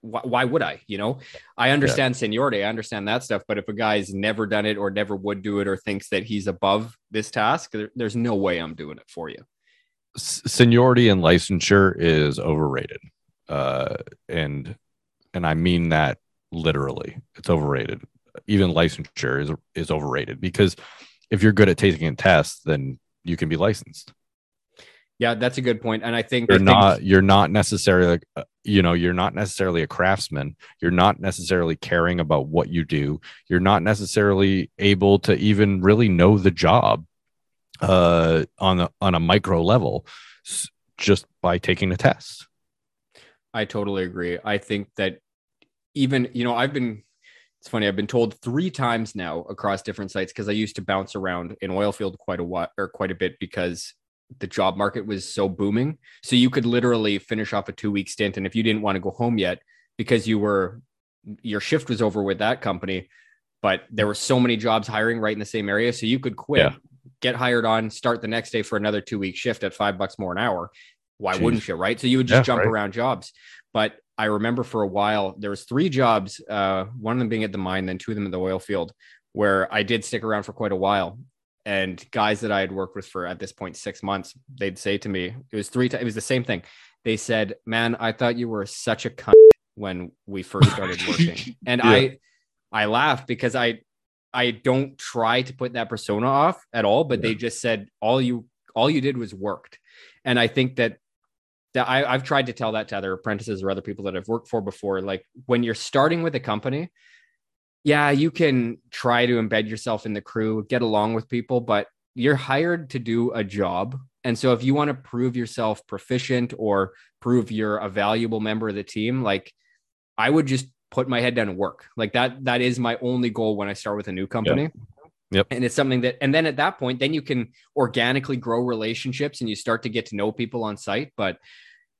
why, why would I? You know, I understand seniority, I understand that stuff, but if a guy's never done it or never would do it or thinks that he's above this task, there, there's no way I'm doing it for you. seniority and licensure is overrated. Uh, and and I mean that literally. It's overrated. Even licensure is is overrated because if you're good at taking a test, then you can be licensed. Yeah, that's a good point. And I think You're not you're not necessarily uh, you know you're not necessarily a craftsman. You're not necessarily caring about what you do. You're not necessarily able to even really know the job uh, on a on a micro level just by taking a test. I totally agree. I think that even, you know, I've been, it's funny, I've been told three times now across different sites because I used to bounce around in oil field quite a while or quite a bit because the job market was so booming. So you could literally finish off a two week stint. And if you didn't want to go home yet because you were, your shift was over with that company, but there were so many jobs hiring right in the same area. So you could quit, Yeah. get hired on, start the next day for another two week shift at five bucks more an hour. Why Jeez. wouldn't you? Right. So you would just Yeah, jump right. around jobs. But I remember for a while there was three jobs, uh, one of them being at the mine, then two of them in the oil field, where I did stick around for quite a while. And guys that I had worked with for at this point six months, they'd say to me, it was three times, it was the same thing. They said, Man, I thought you were such a cunt when we first started working. And Yeah. I I laugh because I I don't try to put that persona off at all, but they just said all you all you did was worked. And I think that that I, I've tried to tell that to other apprentices or other people that I've worked for before. Like when you're starting with a company, yeah, you can try to embed yourself in the crew, get along with people, but you're hired to do a job. And so if you want to prove yourself proficient or prove you're a valuable member of the team, like I would just put my head down and work. Like that, that is my only goal when I start with a new company. Yep. And it's something that, and then at that point, then you can organically grow relationships and you start to get to know people on site. But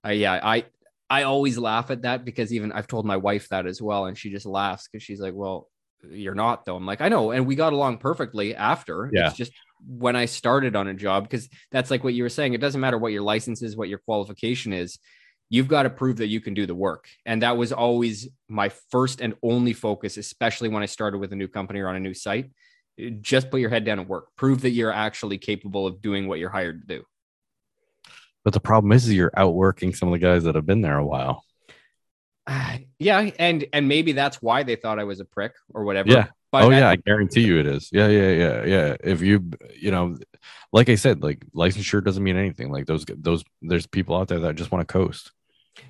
uh, yeah, I, I always laugh at that because even I've told my wife that as well. And she just laughs because she's like, well, you're not though. I'm like, I know. And we got along perfectly after. Yeah. It's just when I started on a job, because that's like what you were saying. It doesn't matter what your license is, what your qualification is. You've got to prove that you can do the work. And that was always my first and only focus, especially when I started with a new company or on a new site. Just put your head down and work. Prove that you're actually capable of doing what you're hired to do. But the problem is, is you're outworking some of the guys that have been there a while. Uh, yeah, and and maybe that's why they thought I was a prick or whatever. Yeah. But oh at- yeah, I guarantee you it is. Yeah, yeah, yeah, yeah. If you, you know, like I said, like licensure doesn't mean anything. Like those, those, there's people out there that just want to coast.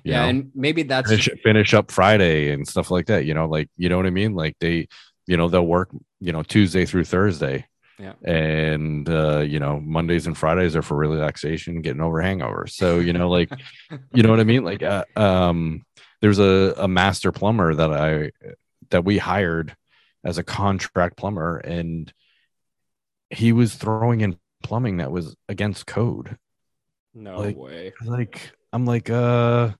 yeah, know? and maybe that's finish, finish up Friday and stuff like that. You know, like you know what I mean. Like they, you know, they'll work, you know, Tuesday through Thursday. Yeah. And uh, you know, Mondays and Fridays are for relaxation, getting over hangovers. So you know, like, you know what I mean. Like, uh, um, there's a a master plumber that I that we hired as a contract plumber, and he was throwing in plumbing that was against code. No like- way. like i'm like uh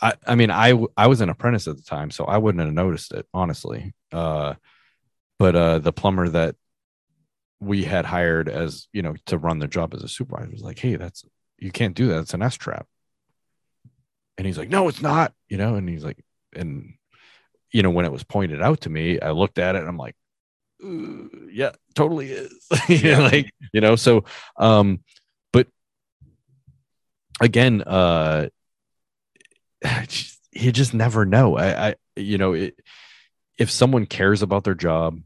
i i mean I I was an apprentice at the time so i wouldn't have noticed it honestly. Uh but uh the plumber that we had hired as you know to run the job as a supervisor was like hey that's you can't do that. It's an s trap and he's like no it's not you know and he's like and you know when it was pointed out to me i looked at it and i'm like "Uh, yeah totally is Yeah. like you know so um but again uh you just never know i i you know it, if someone cares about their job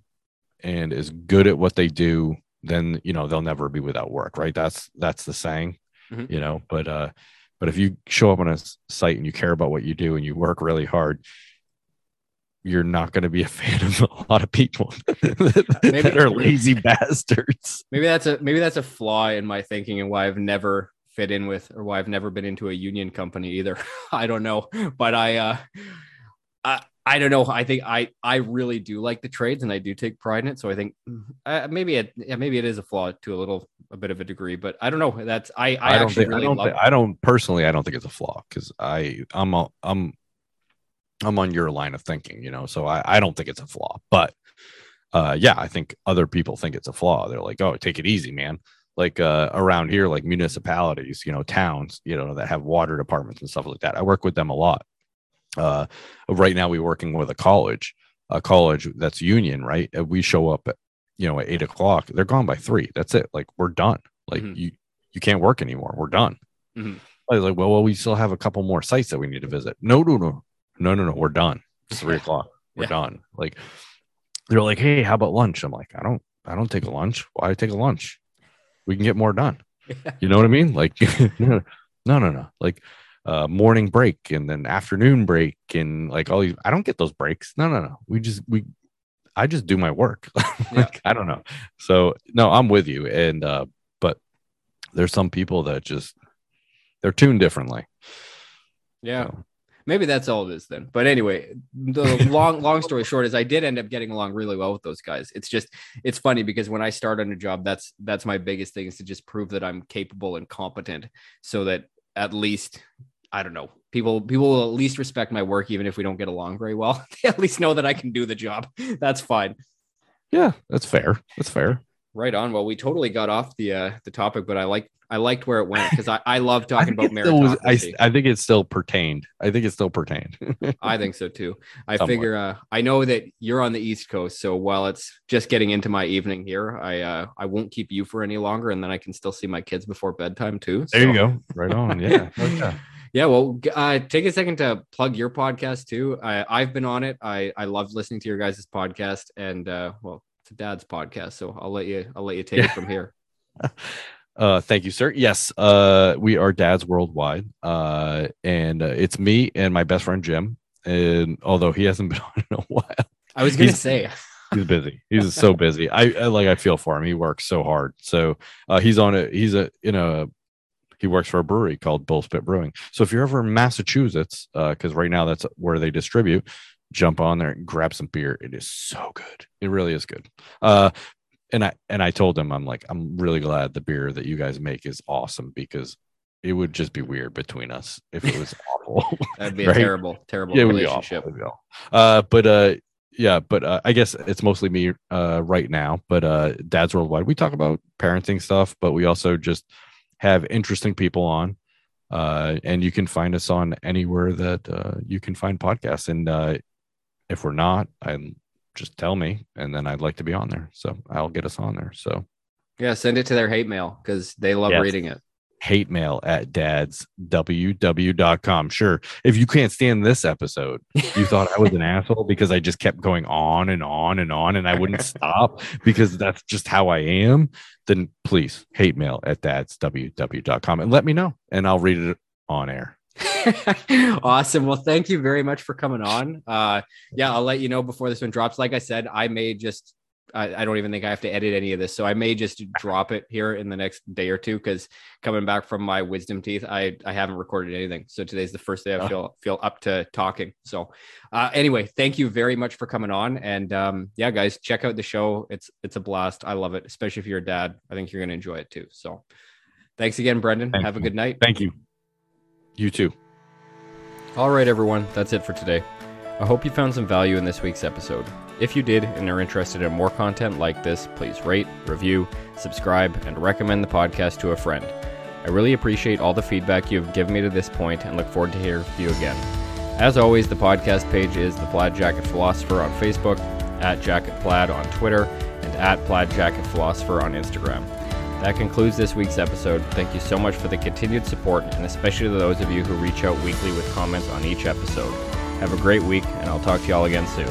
and is good at what they do then you know they'll never be without work right that's that's the saying Mhm. you know but uh but if you show up on a site and you care about what you do and you work really hard you're not going to be a fan of a lot of people that are lazy bastards Maybe that's a maybe that's a flaw in my thinking and why I've never fit in with or why I've never been into a union company either. I don't know, but I uh I I don't know. I think I I really do like the trades and I do take pride in it. So I think uh, maybe it yeah, maybe it is a flaw to a little a bit of a degree, but I don't know. That's I I, I, don't actually think really I don't love thi- I don't personally I don't think it's a flaw because I I'm a, I'm I'm on your line of thinking, you know, so I, I don't think it's a flaw, but uh, yeah, I think other people think it's a flaw. They're like, oh, take it easy, man. Like uh, around here, like municipalities, you know, towns, you know, that have water departments and stuff like that. I work with them a lot. Uh, right now, we're working with a college, a college that's union, right? We show up at, you know, at eight o'clock. They're gone by three. That's it. Like we're done. Like Mhm. you, you can't work anymore. We're done. Mhm. I was like, well, well, we still have a couple more sites that we need to visit. No, no, no, no, no, no. We're done. It's three o'clock. We're Yeah. done. Like they're like, hey, how about lunch? I'm like, I don't, I don't take a lunch. Why take a lunch? We can get more done. You know what I mean? Like, no, no, no, no. Like uh, morning break and then afternoon break and like all these. I don't get those breaks. No, no, no. We just we. I just do my work. like I don't know. So no, I'm with you. And uh, but there's some people that just they're tuned differently. Yeah. So, Maybe that's all it is then. But anyway, the long long story short is I did end up getting along really well with those guys. It's just it's funny because when I start on a job, that's that's my biggest thing is to just prove that I'm capable and competent so that at least I don't know, people people will at least respect my work even if we don't get along very well. they at least know that I can do the job. That's fine. yeah, that's fair. That's fair. Right on. Well, we totally got off the uh the topic, but I like I liked where it went because I, I love talking think about was- I. I think it still pertained. I think it still pertained. I think so too. I Somewhat. figure uh, I know that you're on the East Coast, so while it's just getting into my evening here, I uh, I won't keep you for any longer, and then I can still see my kids before bedtime too. there you go. Right on. Yeah. Oh, yeah. Yeah, well, uh, take a second to plug your podcast too. I, I've been on it. I I love listening to your guys' podcast, and uh, well, it's a dad's podcast, so I'll let you I'll let you take it from here. Uh, thank you, sir. Yes, uh, we are dads worldwide, uh, and uh, it's me and my best friend Jim. And although he hasn't been on in a while, I was gonna He's- say, he's busy. He's so busy. I, I like. I feel for him. He works so hard. So uh, he's on a. He's a in a. He works for a brewery called Bull Spit Brewing. So if you're ever in Massachusetts, because right now that's where they distribute, jump on there and grab some beer. It is so good. It really is good. Uh, and I and I told him I'm like I'm really glad the beer that you guys make is awesome because it would just be weird between us if it was awful. that'd be a terrible terrible yeah, relationship. It would be. Uh, but uh, yeah, but uh, I guess it's mostly me uh right now. But uh, Dad's Worldwide, we talk about parenting stuff, but we also just have interesting people on. Uh, and you can find us on anywhere that uh, you can find podcasts. And uh, if we're not, I just tell me, and then I'd like to be on there. So I'll get us on there. So Yeah, send it to their hate mail because they love Yes. reading it. hate mail at dadsww.com. Sure. If you can't stand this episode, you thought I was an asshole because I just kept going on and on and on and I wouldn't stop because that's just how I am, then please hate mail at dadsww.com and let me know and I'll read it on air. awesome. Well, thank you very much for coming on. Uh, yeah, I'll let you know before this one drops. Like I said, I may just, I, I don't even think I have to edit any of this. So I may just drop it here in the next day or two because coming back from my wisdom teeth, I, I haven't recorded anything. So today's the first day I Oh. feel, feel up to talking. So uh, anyway, thank you very much for coming on. And um, yeah, guys, check out the show. It's, it's a blast. I love it, especially if you're a dad. I think you're going to enjoy it too. So thanks again, Brendan. Thank have a good night. Thank you. You too. All right, everyone, that's it for today. I hope you found some value in this week's episode. If you did and are interested in more content like this, please rate, review, subscribe, and recommend the podcast to a friend. I really appreciate all the feedback you have given me to this point and look forward to hearing from you again. As always, the podcast page is The Plaid Jacket Philosopher on Facebook, at Jacket Plaid on Twitter, and at Plaid Jacket Philosopher on Instagram. That concludes this week's episode. Thank you so much for the continued support, and especially to those of you who reach out weekly with comments on each episode. Have a great week, and I'll talk to y'all again soon.